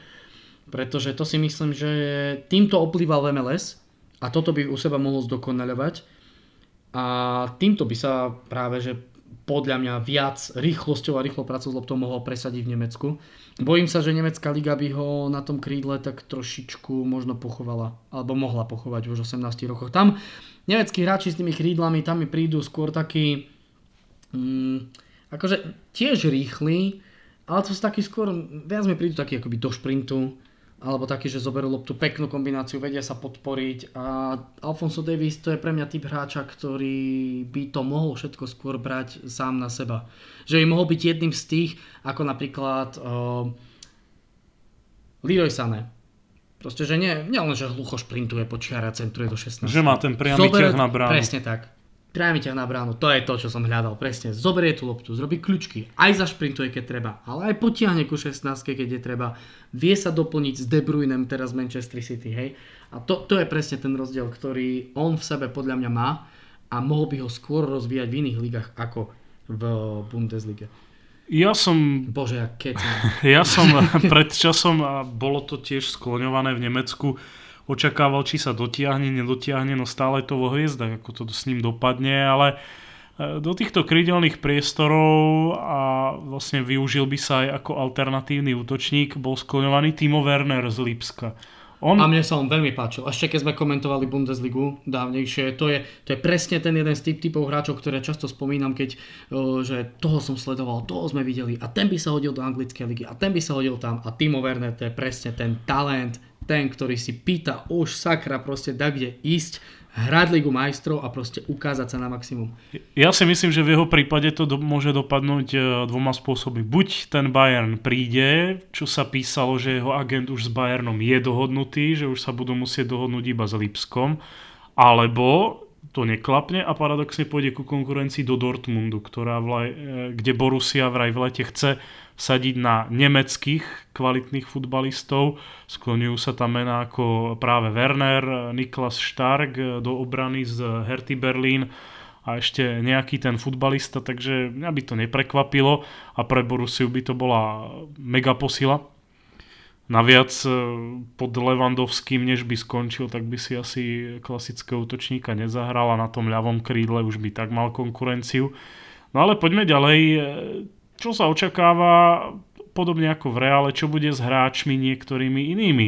Pretože to si myslím, že týmto oplýval v MLS a toto by u seba mohol zdokonaľovať. A týmto by sa práve, že podľa mňa viac rýchlosťou a rýchlo prácou s loptou mohol presadiť v Nemecku. Bojím sa, že nemecká liga by ho na tom krídle tak trošičku možno pochovala, alebo mohla pochovať už 18 rokoch. Tam nemeckí hráči s tými krídlami, tam mi prídu skôr takí, mm, akože tiež rýchli, ale to sú takí skôr, viac mi prídu takí akoby do šprintu, alebo takí, že zoberú loptu peknú kombináciu, vedia sa podporiť a Alfonso Davis to je pre mňa typ hráča, ktorý by to mohol všetko skôr brať sám na seba. Že by mohol byť jedným z tých, ako napríklad uh, Leroy Sané Proste, že nie, nie len, že hlucho šprintuje po čiare a centruje do 16. Že má ten priamy Zoberie, ťah na bránu. Presne tak. Priamy ťah na bránu, to je to, čo som hľadal. Presne, zoberie tú loptu, zrobí kľúčky, aj zašprintuje, keď treba, ale aj potiahne ku 16, keď je treba. Vie sa doplniť s De Bruynem teraz Manchester City, hej. A to, to je presne ten rozdiel, ktorý on v sebe podľa mňa má a mohol by ho skôr rozvíjať v iných ligách ako v Bundeslige. Ja som... Bože, ja keď Ja som pred časom, a bolo to tiež skloňované v Nemecku, očakával, či sa dotiahne, nedotiahne, no stále to vo hviezdach, ako to s ním dopadne, ale e, do týchto krídelných priestorov a vlastne využil by sa aj ako alternatívny útočník, bol skloňovaný Timo Werner z Lipska. On... A mne sa on veľmi páčil. Ešte keď sme komentovali Bundesligu dávnejšie, to je, to je presne ten jeden z typ typov hráčov, ktoré často spomínam, keď že toho som sledoval, toho sme videli. A ten by sa hodil do anglickej ligy a ten by sa hodil tam. A Timo Werner to je presne ten talent, ten, ktorý si pýta už sakra proste da kde ísť hrať Ligu majstrov a proste ukázať sa na maximum. Ja si myslím, že v jeho prípade to do, môže dopadnúť e, dvoma spôsobmi. Buď ten Bayern príde, čo sa písalo, že jeho agent už s Bayernom je dohodnutý, že už sa budú musieť dohodnúť iba s Lipskom, alebo to neklapne a paradoxne pôjde ku konkurencii do Dortmundu, ktorá vlaj, e, kde Borussia vraj v lete chce vsadiť na nemeckých kvalitných futbalistov. Skloňujú sa tam mená ako práve Werner, Niklas Stark do obrany z Herty Berlín a ešte nejaký ten futbalista, takže mňa by to neprekvapilo a pre Borussiu by to bola mega posila. Naviac e, pod Levandovským, než by skončil, tak by si asi klasického útočníka nezahral a na tom ľavom krídle už by tak mal konkurenciu. No ale poďme ďalej čo sa očakáva, podobne ako v Reále, čo bude s hráčmi niektorými inými.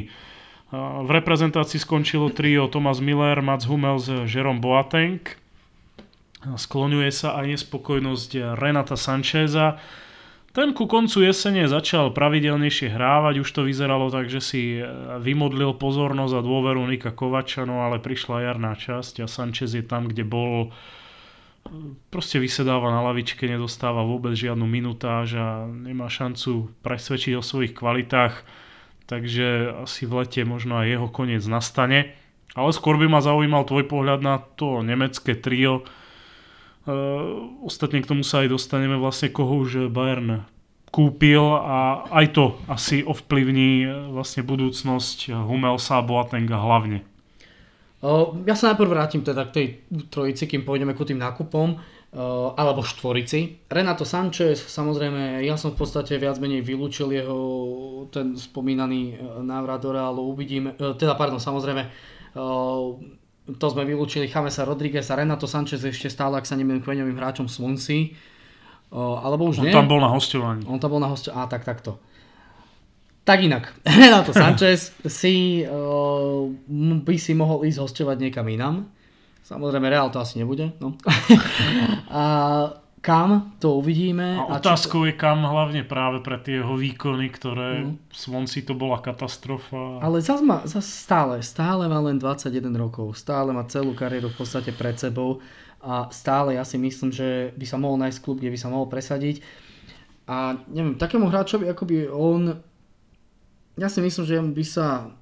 V reprezentácii skončilo trio Thomas Miller, Mats Hummels, Jerome Boateng. Skloňuje sa aj nespokojnosť Renata Sancheza. Ten ku koncu jesene začal pravidelnejšie hrávať, už to vyzeralo tak, že si vymodlil pozornosť a dôveru Nika Kovača, no ale prišla jarná časť a Sanchez je tam, kde bol proste vysedáva na lavičke, nedostáva vôbec žiadnu minutáž a nemá šancu presvedčiť o svojich kvalitách, takže asi v lete možno aj jeho koniec nastane. Ale skôr by ma zaujímal tvoj pohľad na to nemecké trio. Uh, ostatne k tomu sa aj dostaneme vlastne koho už Bayern kúpil a aj to asi ovplyvní vlastne budúcnosť Hummelsa a Boatenga hlavne. Ja sa najprv vrátim teda k tej trojici, kým pôjdeme ku tým nákupom, alebo štvorici. Renato Sanchez, samozrejme, ja som v podstate viac menej vylúčil jeho ten spomínaný návrat do Reálu, uvidíme, teda pardon, samozrejme, to sme vylúčili Chamesa Rodrigueza, Renato Sanchez ešte stále, ak sa nemým kveňovým hráčom Swansea, alebo už On nie. tam bol na hostovaní. On tam bol na hostovaní, a tak takto. Tak inak, Renato Sanchez si uh, by si mohol ísť hostovať niekam inam. Samozrejme, Real to asi nebude. No. a kam, to uvidíme. A otázkou to... je kam hlavne práve pre tie jeho výkony, ktoré mm. Svonci to bola katastrofa. Ale zase má, zas stále, stále má len 21 rokov, stále má celú kariéru v podstate pred sebou a stále ja si myslím, že by sa mohol nájsť klub, kde by sa mohol presadiť. A neviem, takému hráčovi, ako by on ja si myslím, že by sa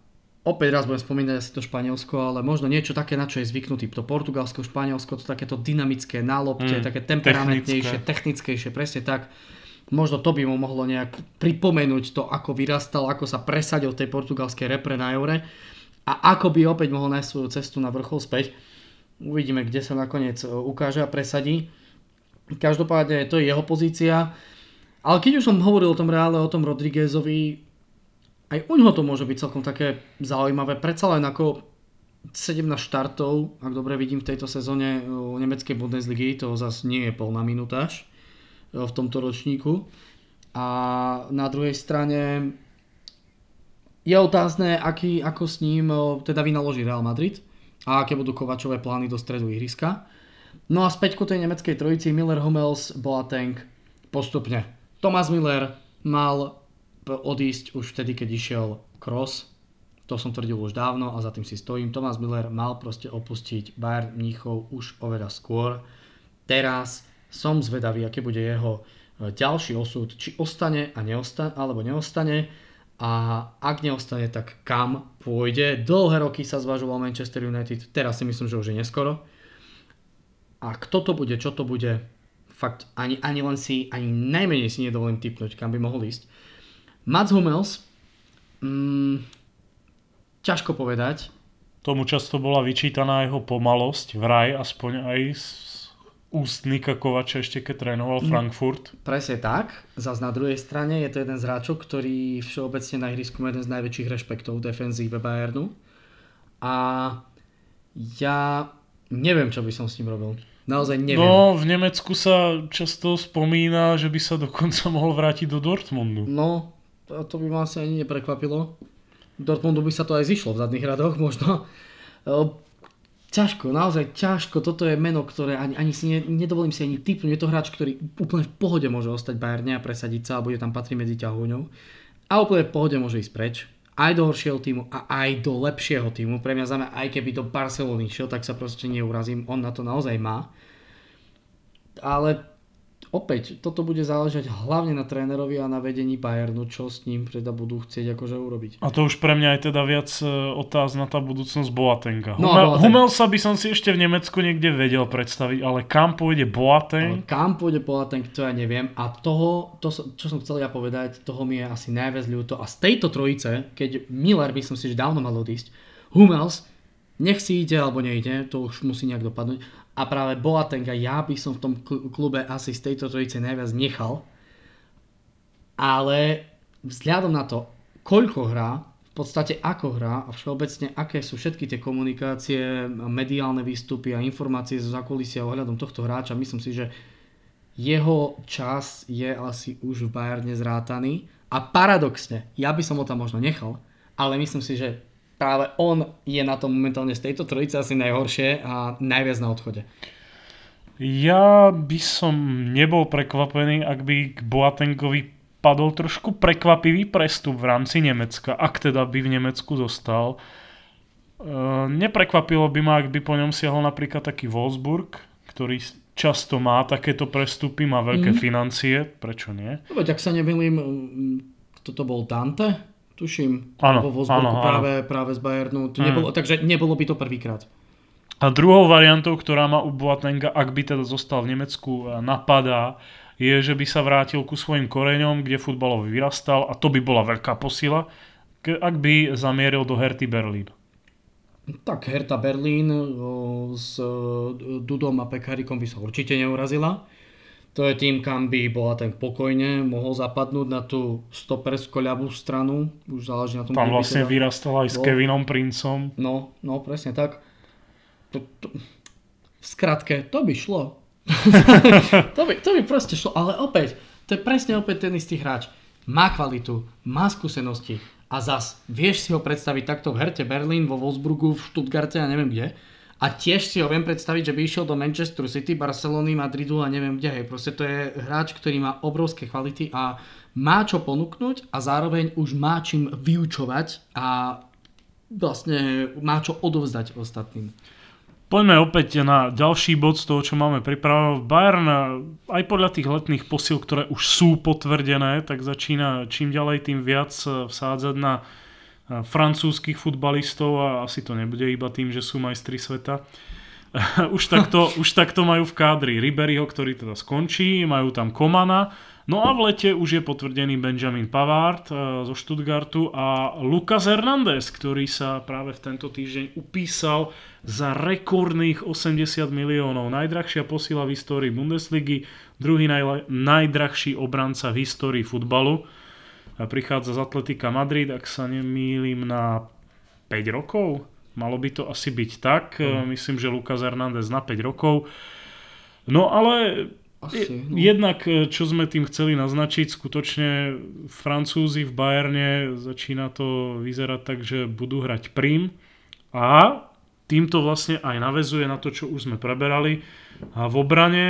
opäť raz budem spomínať asi to Španielsko, ale možno niečo také, na čo je zvyknutý. To Portugalsko, Španielsko, to takéto dynamické nálopte, mm, také temperamentnejšie, technické. technickejšie, presne tak. Možno to by mu mohlo nejak pripomenúť to, ako vyrastal, ako sa presadil v tej portugalskej repre na Eure a ako by opäť mohol nájsť svoju cestu na vrchol späť. Uvidíme, kde sa nakoniec e, ukáže a presadí. Každopádne to je jeho pozícia. Ale keď už som hovoril o tom reále, o tom Rodriguezovi, aj u ňoho to môže byť celkom také zaujímavé. Predsa len ako 17 štartov, ak dobre vidím v tejto sezóne nemeckej Bundesligy, to zase nie je plná minutáž v tomto ročníku. A na druhej strane je otázne, aký, ako s ním teda vynaloží Real Madrid a aké budú Kovačové plány do stredu ihriska. No a späť ku tej nemeckej trojici Miller, Hummels, Boateng postupne. Thomas Miller mal odísť už vtedy, keď išiel Cross. To som tvrdil už dávno a za tým si stojím. Thomas Miller mal proste opustiť Bayern Mníchov už oveľa skôr. Teraz som zvedavý, aký bude jeho e, ďalší osud, či ostane a neostane, alebo neostane a ak neostane, tak kam pôjde. Dlhé roky sa zvažoval Manchester United, teraz si myslím, že už je neskoro. A kto to bude, čo to bude, fakt ani, ani len si, ani najmenej si nedovolím typnúť, kam by mohol ísť. Mats Hummels, mm, ťažko povedať. Tomu často bola vyčítaná jeho pomalosť, vraj aspoň aj z úst Nika Kovača ešte keď trénoval Mm. Frankfurt. Presne tak. Zas na druhej strane je to jeden z hráčov, ktorý všeobecne na ihrisku má jeden z najväčších rešpektov defenzíve Bayernu. A ja neviem, čo by som s ním robil. Naozaj neviem. No, v Nemecku sa často spomína, že by sa dokonca mohol vrátiť do Dortmundu. No, to, to by ma asi ani neprekvapilo. Dortmundu by sa to aj zišlo v zadných radoch možno. Ťažko, naozaj ťažko. Toto je meno, ktoré ani, ani si ne, nedovolím si ani typnúť. Je to hráč, ktorý úplne v pohode môže ostať Bayerne a presadiť sa a bude tam patriť medzi ťahúňou. A úplne v pohode môže ísť preč. Aj do horšieho týmu a aj do lepšieho týmu. Pre mňa znamená, aj keby do Barcelony šiel, tak sa proste neurazím. On na to naozaj má. Ale opäť, toto bude záležať hlavne na trénerovi a na vedení Bayernu, čo s ním teda budú chcieť akože urobiť. A to už pre mňa je teda viac e, otáz na tá budúcnosť Boatenga. No, Hummel, Boateng. Hummelsa by som si ešte v Nemecku niekde vedel predstaviť, ale kam pôjde Ale Boateng? kam pôjde Boateng, to ja neviem. A toho, to, čo som chcel ja povedať, toho mi je asi najviac ľúto. A z tejto trojice, keď Miller by som si že dávno mal odísť, Hummels, nech si ide alebo nejde, to už musí nejak dopadnúť. A práve Boatenga ja by som v tom kl- klube asi z tejto trojice najviac nechal. Ale vzhľadom na to, koľko hrá, v podstate ako hrá a všeobecne aké sú všetky tie komunikácie, mediálne výstupy a informácie zo zákulisia ohľadom tohto hráča, myslím si, že jeho čas je asi už v Bayerne zrátaný a paradoxne, ja by som ho tam možno nechal, ale myslím si, že práve on je na tom momentálne z tejto trojice asi najhoršie a najviac na odchode. Ja by som nebol prekvapený, ak by k Boatengovi padol trošku prekvapivý prestup v rámci Nemecka, ak teda by v Nemecku zostal. E, neprekvapilo by ma, ak by po ňom siahol napríklad taký Wolfsburg, ktorý často má takéto prestupy, má veľké Mhm. financie, prečo nie? No veď ak sa nemýlim, mm, kto to bol Dante? Tuším, Áno, vo Wolfsburgu áno, áno. práve, práve z Bayernu. To Mm. nebolo, takže nebolo by to prvýkrát. A druhou variantou, ktorá má u Boatenga, ak by teda zostal v Nemecku, e, napadá, je, že by sa vrátil ku svojim koreňom, kde futbalovi vyrastal a to by bola veľká posila, ak by zamieril do Herty Berlín. Tak Hertha Berlín o, s o, Dudom a Pekarikom by sa určite neurazila. To je tým, kam by bola ten pokojne mohol zapadnúť na tú stopersko ľavú stranu. Už záleží na tom, Tam vlastne teda- vyrastal aj s bol. Kevinom Princom. No, no, presne tak. To, to, v skratke, to by šlo. to, by, to by proste šlo, ale opäť, to je presne opäť ten istý hráč. Má kvalitu, má skúsenosti a zas vieš si ho predstaviť takto v Herte Berlín, vo Wolfsburgu, v Stuttgarte a neviem kde. A tiež si ho viem predstaviť, že by išiel do Manchester City, Barcelony, Madridu a neviem kde. Hej. Proste to je hráč, ktorý má obrovské kvality a má čo ponúknuť a zároveň už má čím vyučovať a vlastne má čo odovzdať ostatným. Poďme opäť na ďalší bod z toho, čo máme pripravené. Bayern aj podľa tých letných posil, ktoré už sú potvrdené, tak začína čím ďalej tým viac eh, vsádzať na eh, francúzskych futbalistov a asi to nebude iba tým, že sú majstri sveta. už, takto, už takto majú v kádri Riberyho, ktorý teda skončí, majú tam Komana, no a v lete už je potvrdený Benjamin Pavard eh, zo Stuttgartu a Lucas Hernandez, ktorý sa práve v tento týždeň upísal za rekordných 80 miliónov. Najdrahšia posila v histórii Bundesligy, druhý najle- najdrahší obranca v histórii futbalu. Prichádza z Atletika Madrid, ak sa nemýlim, na 5 rokov. Malo by to asi byť tak. Mm. Myslím, že Lucas Hernandez na 5 rokov. No ale Asi, no. jednak, e, čo sme tým chceli naznačiť, skutočne Francúzi v Bayerne začína to vyzerať tak, že budú hrať prim a týmto vlastne aj navezuje na to, čo už sme preberali a v obrane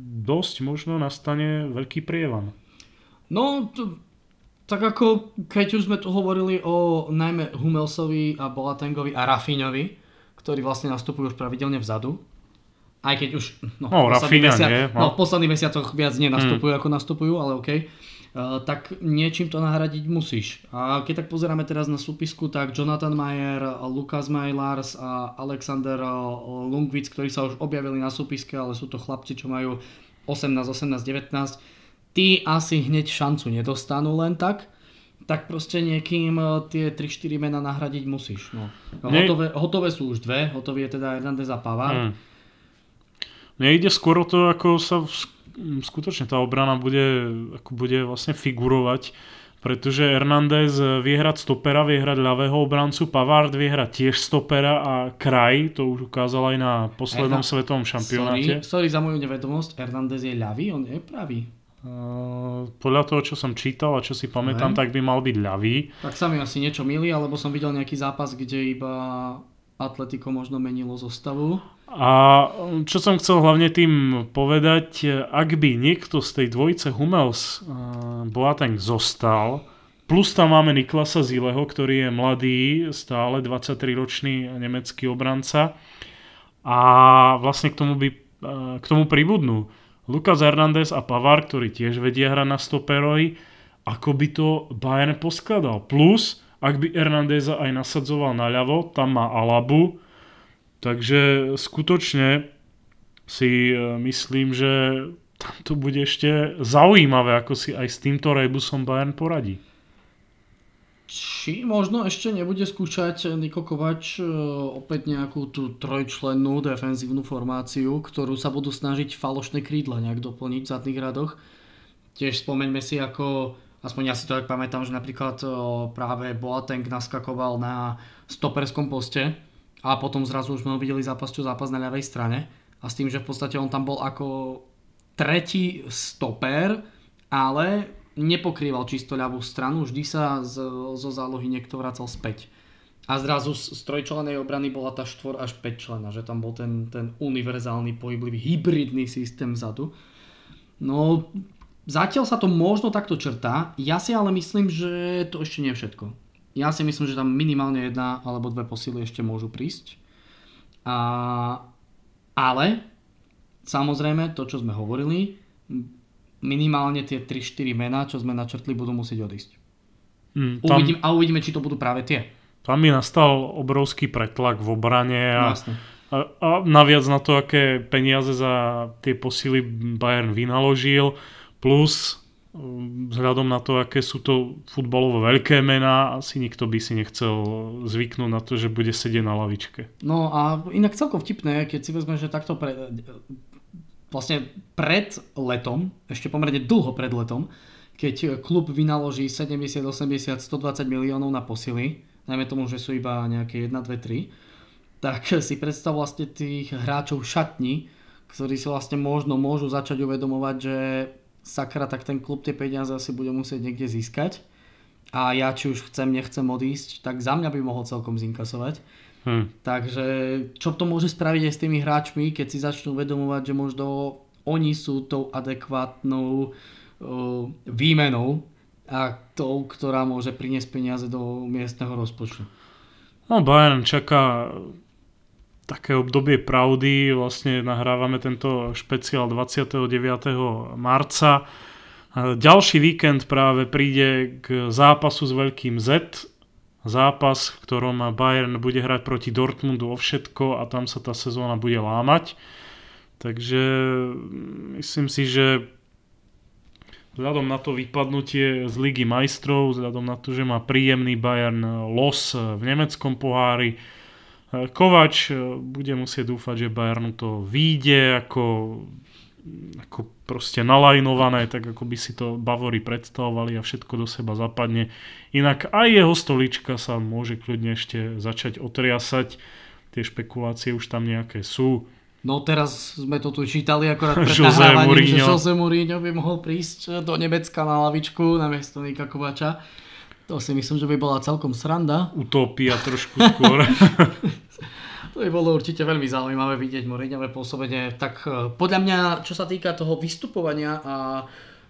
dosť možno nastane veľký prievan. No, to, tak ako keď už sme tu hovorili o najmä Hummelsovi a Boatengovi a Rafinhovi, ktorí vlastne nastupujú už pravidelne vzadu, aj keď už no, No, Rafinha nie, no. no, v posledných mesiacoch viac nenastupujú ako nastupujú, ale OK. Uh, tak niečím to nahradiť musíš. A keď tak pozeráme teraz na súpisku, tak Jonathan Mayer, Lukas Majlars a Alexander uh, Lungvic, ktorí sa už objavili na súpiske, ale sú to chlapci, čo majú 18, 18, 19, tí asi hneď šancu nedostanú len tak, tak proste niekým uh, tie 3-4 mená nahradiť musíš. No. Nie- Hotové, hotové sú už dve, hotový je teda Hernandez a Pavard. Hmm. Mne ide skôr o to, ako sa v, skutočne tá obrana bude, ako bude vlastne figurovať, pretože Hernández vie hrať stopera, vie hrať ľavého obrancu, Pavard vie hrať tiež stopera a Kraj, to už ukázal aj na poslednom Herna... svetovom šampionáte. Sorry, sorry za moju nevedomosť, Hernández je ľavý, on je pravý. Uh, podľa toho, čo som čítal a čo si pamätám, tak by mal byť ľavý. Tak sa mi asi niečo milí, alebo som videl nejaký zápas, kde iba Atletico možno menilo zostavu. A čo som chcel hlavne tým povedať, ak by niekto z tej dvojice Hummels Boateng zostal, plus tam máme Niklasa Zileho, ktorý je mladý, stále 23-ročný nemecký obranca a vlastne k tomu, by, k tomu pribudnú Lucas Hernandez a Pavar, ktorí tiež vedia hrať na stoperoji, ako by to Bayern poskladal. Plus, ak by Hernandeza aj nasadzoval naľavo, tam má Alabu, Takže skutočne si e, myslím, že tam to bude ešte zaujímavé, ako si aj s týmto rebusom Bayern poradí. Či možno ešte nebude skúšať Niko Kovač e, opäť nejakú tú trojčlennú defenzívnu formáciu, ktorú sa budú snažiť falošné krídla nejak doplniť v zadných radoch. Tiež spomeňme si, ako, aspoň ja si to tak pamätám, že napríklad e, práve Boateng naskakoval na stoperskom poste, a potom zrazu už sme ho videli zápas zápas na ľavej strane a s tým, že v podstate on tam bol ako tretí stoper, ale nepokrýval čisto ľavú stranu, vždy sa z, zo zálohy niekto vracal späť. A zrazu z, z trojčlenej obrany bola tá štvor až 5 člena, že tam bol ten, ten univerzálny pohyblivý hybridný systém vzadu. No, zatiaľ sa to možno takto črtá, ja si ale myslím, že to ešte nie je všetko ja si myslím, že tam minimálne jedna alebo dve posily ešte môžu prísť. A, ale samozrejme to, čo sme hovorili, minimálne tie 3-4 mená, čo sme načrtli, budú musieť odísť. Mm, tam, Uvidím, a uvidíme, či to budú práve tie. Tam mi nastal obrovský pretlak v obrane a, no, a, a naviac na to, aké peniaze za tie posily Bayern vynaložil, plus vzhľadom na to, aké sú to futbalovo veľké mená, asi nikto by si nechcel zvyknúť na to, že bude sedieť na lavičke. No a inak celkom vtipné, keď si vezme, že takto pre, vlastne pred letom, ešte pomerne dlho pred letom, keď klub vynaloží 70, 80, 120 miliónov na posily, najmä tomu, že sú iba nejaké 1, 2, 3, tak si predstav vlastne tých hráčov šatni, ktorí si vlastne možno môžu začať uvedomovať, že sakra, tak ten klub tie peniaze asi bude musieť niekde získať. A ja či už chcem, nechcem odísť, tak za mňa by mohol celkom zinkasovať. Hmm. Takže čo to môže spraviť aj s tými hráčmi, keď si začnú uvedomovať, že možno oni sú tou adekvátnou uh, výmenou a tou, ktorá môže priniesť peniaze do miestneho rozpočtu. No Bayern čaká také obdobie pravdy. Vlastne nahrávame tento špeciál 29. marca. Ďalší víkend práve príde k zápasu s veľkým Z. Zápas, v ktorom Bayern bude hrať proti Dortmundu o všetko a tam sa tá sezóna bude lámať. Takže myslím si, že vzhľadom na to vypadnutie z Ligy majstrov, vzhľadom na to, že má príjemný Bayern los v nemeckom pohári, Kovač e, bude musieť dúfať, že Bayernu to vyjde ako, ako proste nalajnované, tak ako by si to Bavory predstavovali a všetko do seba zapadne. Inak aj jeho stolička sa môže kľudne ešte začať otriasať. Tie špekulácie už tam nejaké sú. No teraz sme to tu čítali akorát pred Jose Mourinho. že Jose Mourinho by mohol prísť do Nemecka na lavičku na miesto Nika Kovača. To si myslím, že by bola celkom sranda. Utopia trošku skôr. to by bolo určite veľmi zaujímavé vidieť Mourinhové pôsobenie. Tak e, podľa mňa, čo sa týka toho vystupovania a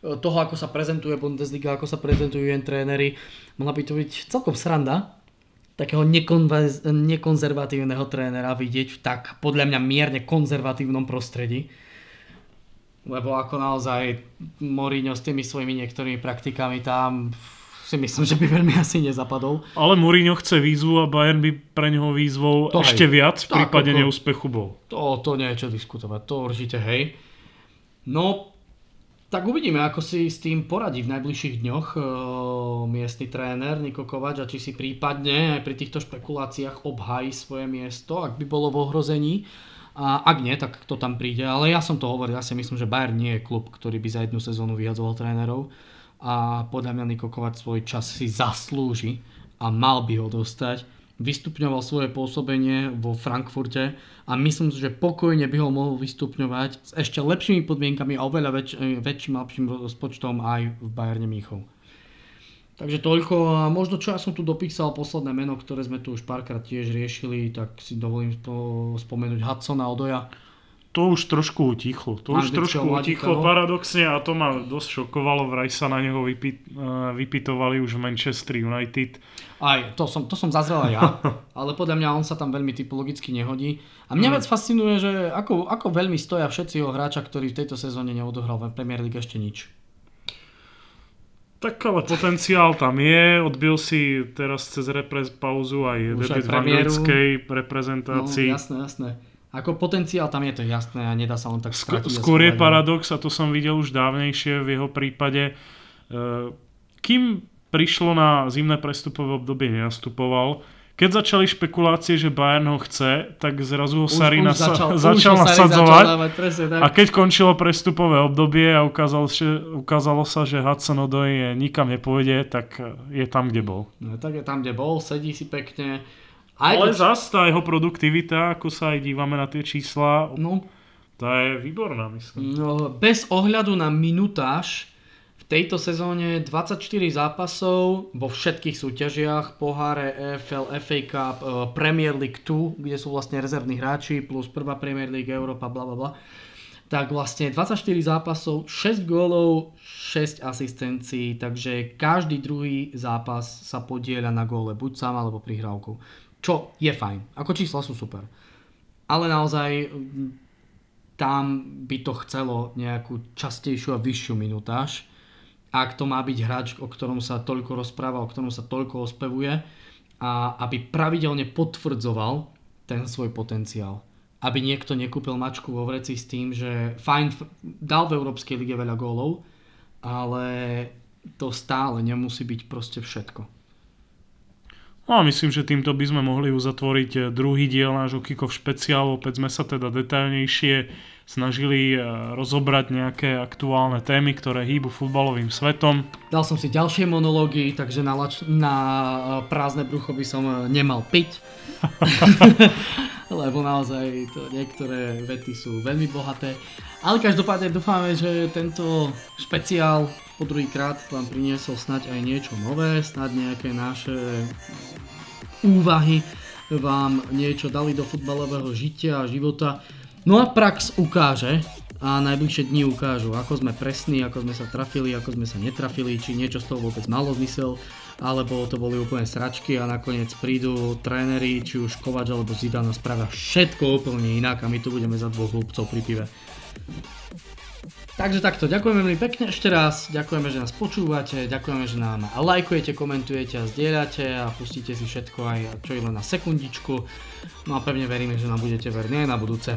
e, toho, ako sa prezentuje Bundesliga, ako sa prezentujú jen tréneri, mohla by to byť celkom sranda takého nekonzervatívneho trénera vidieť v tak podľa mňa mierne konzervatívnom prostredí. Lebo ako naozaj Mourinho s tými svojimi niektorými praktikami tam si myslím, že by veľmi asi nezapadol. Ale Mourinho chce výzvu a Bayern by pre neho výzvou to ešte hej. viac v prípade ako, neúspechu bol. To, to nie je čo diskutovať, to určite hej. No, tak uvidíme, ako si s tým poradí v najbližších dňoch e, miestny tréner Niko Kovač a či si prípadne aj pri týchto špekuláciách obhají svoje miesto, ak by bolo v ohrození. A ak nie, tak to tam príde. Ale ja som to hovoril, ja si myslím, že Bayern nie je klub, ktorý by za jednu sezónu vyhadzoval trénerov. A podľa mňa Niko Kovač svoj čas si zaslúži a mal by ho dostať. Vystupňoval svoje pôsobenie vo Frankfurte a myslím si, že pokojne by ho mohol vystupňovať s ešte lepšími podmienkami a oveľa väč- väčším a lepším rozpočtom aj v Bayerne Mníchov. Takže toľko a možno čo ja som tu dopísal posledné meno, ktoré sme tu už párkrát tiež riešili, tak si dovolím spo- spomenúť Hudsona Odoja. To už trošku utichlo. To už trošku utichlo no. paradoxne a to ma dosť šokovalo. Vraj sa na neho vypit, uh, vypitovali už v Manchester United. Aj, to som, to som zazrel aj ja, ale podľa mňa on sa tam veľmi typologicky nehodí. A mňa mm. vec fascinuje, že ako, ako veľmi stoja všetci jeho hráča, ktorí v tejto sezóne neodohral v Premier League ešte nič. Tak ale potenciál tam je, odbil si teraz cez repres pauzu aj Už debut aj v anglickej reprezentácii. No, jasné, jasné. Ako potenciál tam je to jasné a nedá sa len tak skrátiť. Skôr je paradox, a to som videl už dávnejšie v jeho prípade, eh, kým prišlo na zimné prestupové obdobie, nenastupoval, keď začali špekulácie, že Bayern ho chce, tak zrazu ho Sari nasa- začal, začal nasadzovať. Začal a keď končilo prestupové obdobie a ukázalo, že, ukázalo sa, že Hudson Odoi nikam nepôjde, tak je tam, kde bol. No, tak je tam, kde bol, sedí si pekne. Aj Ale keď... zase tá jeho produktivita, ako sa aj dívame na tie čísla, no, tá je výborná, myslím. No, bez ohľadu na minutáž, tejto sezóne 24 zápasov vo všetkých súťažiach, poháre EFL, FA Cup, e, Premier League 2, kde sú vlastne rezervní hráči, plus prvá Premier League, Európa, bla bla bla. Tak vlastne 24 zápasov, 6 gólov, 6 asistencií, takže každý druhý zápas sa podieľa na góle, buď sám alebo prihrávkou. Čo je fajn, ako čísla sú super. Ale naozaj tam by to chcelo nejakú častejšiu a vyššiu minutáž ak to má byť hráč, o ktorom sa toľko rozpráva, o ktorom sa toľko ospevuje a aby pravidelne potvrdzoval ten svoj potenciál. Aby niekto nekúpil mačku vo vreci s tým, že fajn, dal v Európskej lige veľa gólov, ale to stále nemusí byť proste všetko. No a myslím, že týmto by sme mohli uzatvoriť druhý diel nášho Kikov špeciálu. Opäť sme sa teda detailnejšie snažili eh, rozobrať nejaké aktuálne témy, ktoré hýbu futbalovým svetom. Dal som si ďalšie monológy, takže na, lač- na eh, prázdne brucho by som eh, nemal piť. Lebo naozaj to niektoré vety sú veľmi bohaté. Ale každopádne dúfame, že tento špeciál po druhýkrát vám priniesol snať aj niečo nové, snať nejaké naše úvahy vám niečo dali do futbalového žitia a života. No a prax ukáže a najbližšie dni ukážu, ako sme presní, ako sme sa trafili, ako sme sa netrafili, či niečo z toho vôbec malo zmysel, alebo to boli úplne sračky a nakoniec prídu tréneri, či už Kovač alebo Zidane spravia všetko úplne inak a my tu budeme za dvoch hlúbcov pri pive. Takže takto, ďakujeme veľmi pekne ešte raz, ďakujeme, že nás počúvate, ďakujeme, že nám lajkujete, komentujete a zdieľate a pustíte si všetko aj čo je len na sekundičku. No a pevne veríme, že nám budete verní aj na budúce.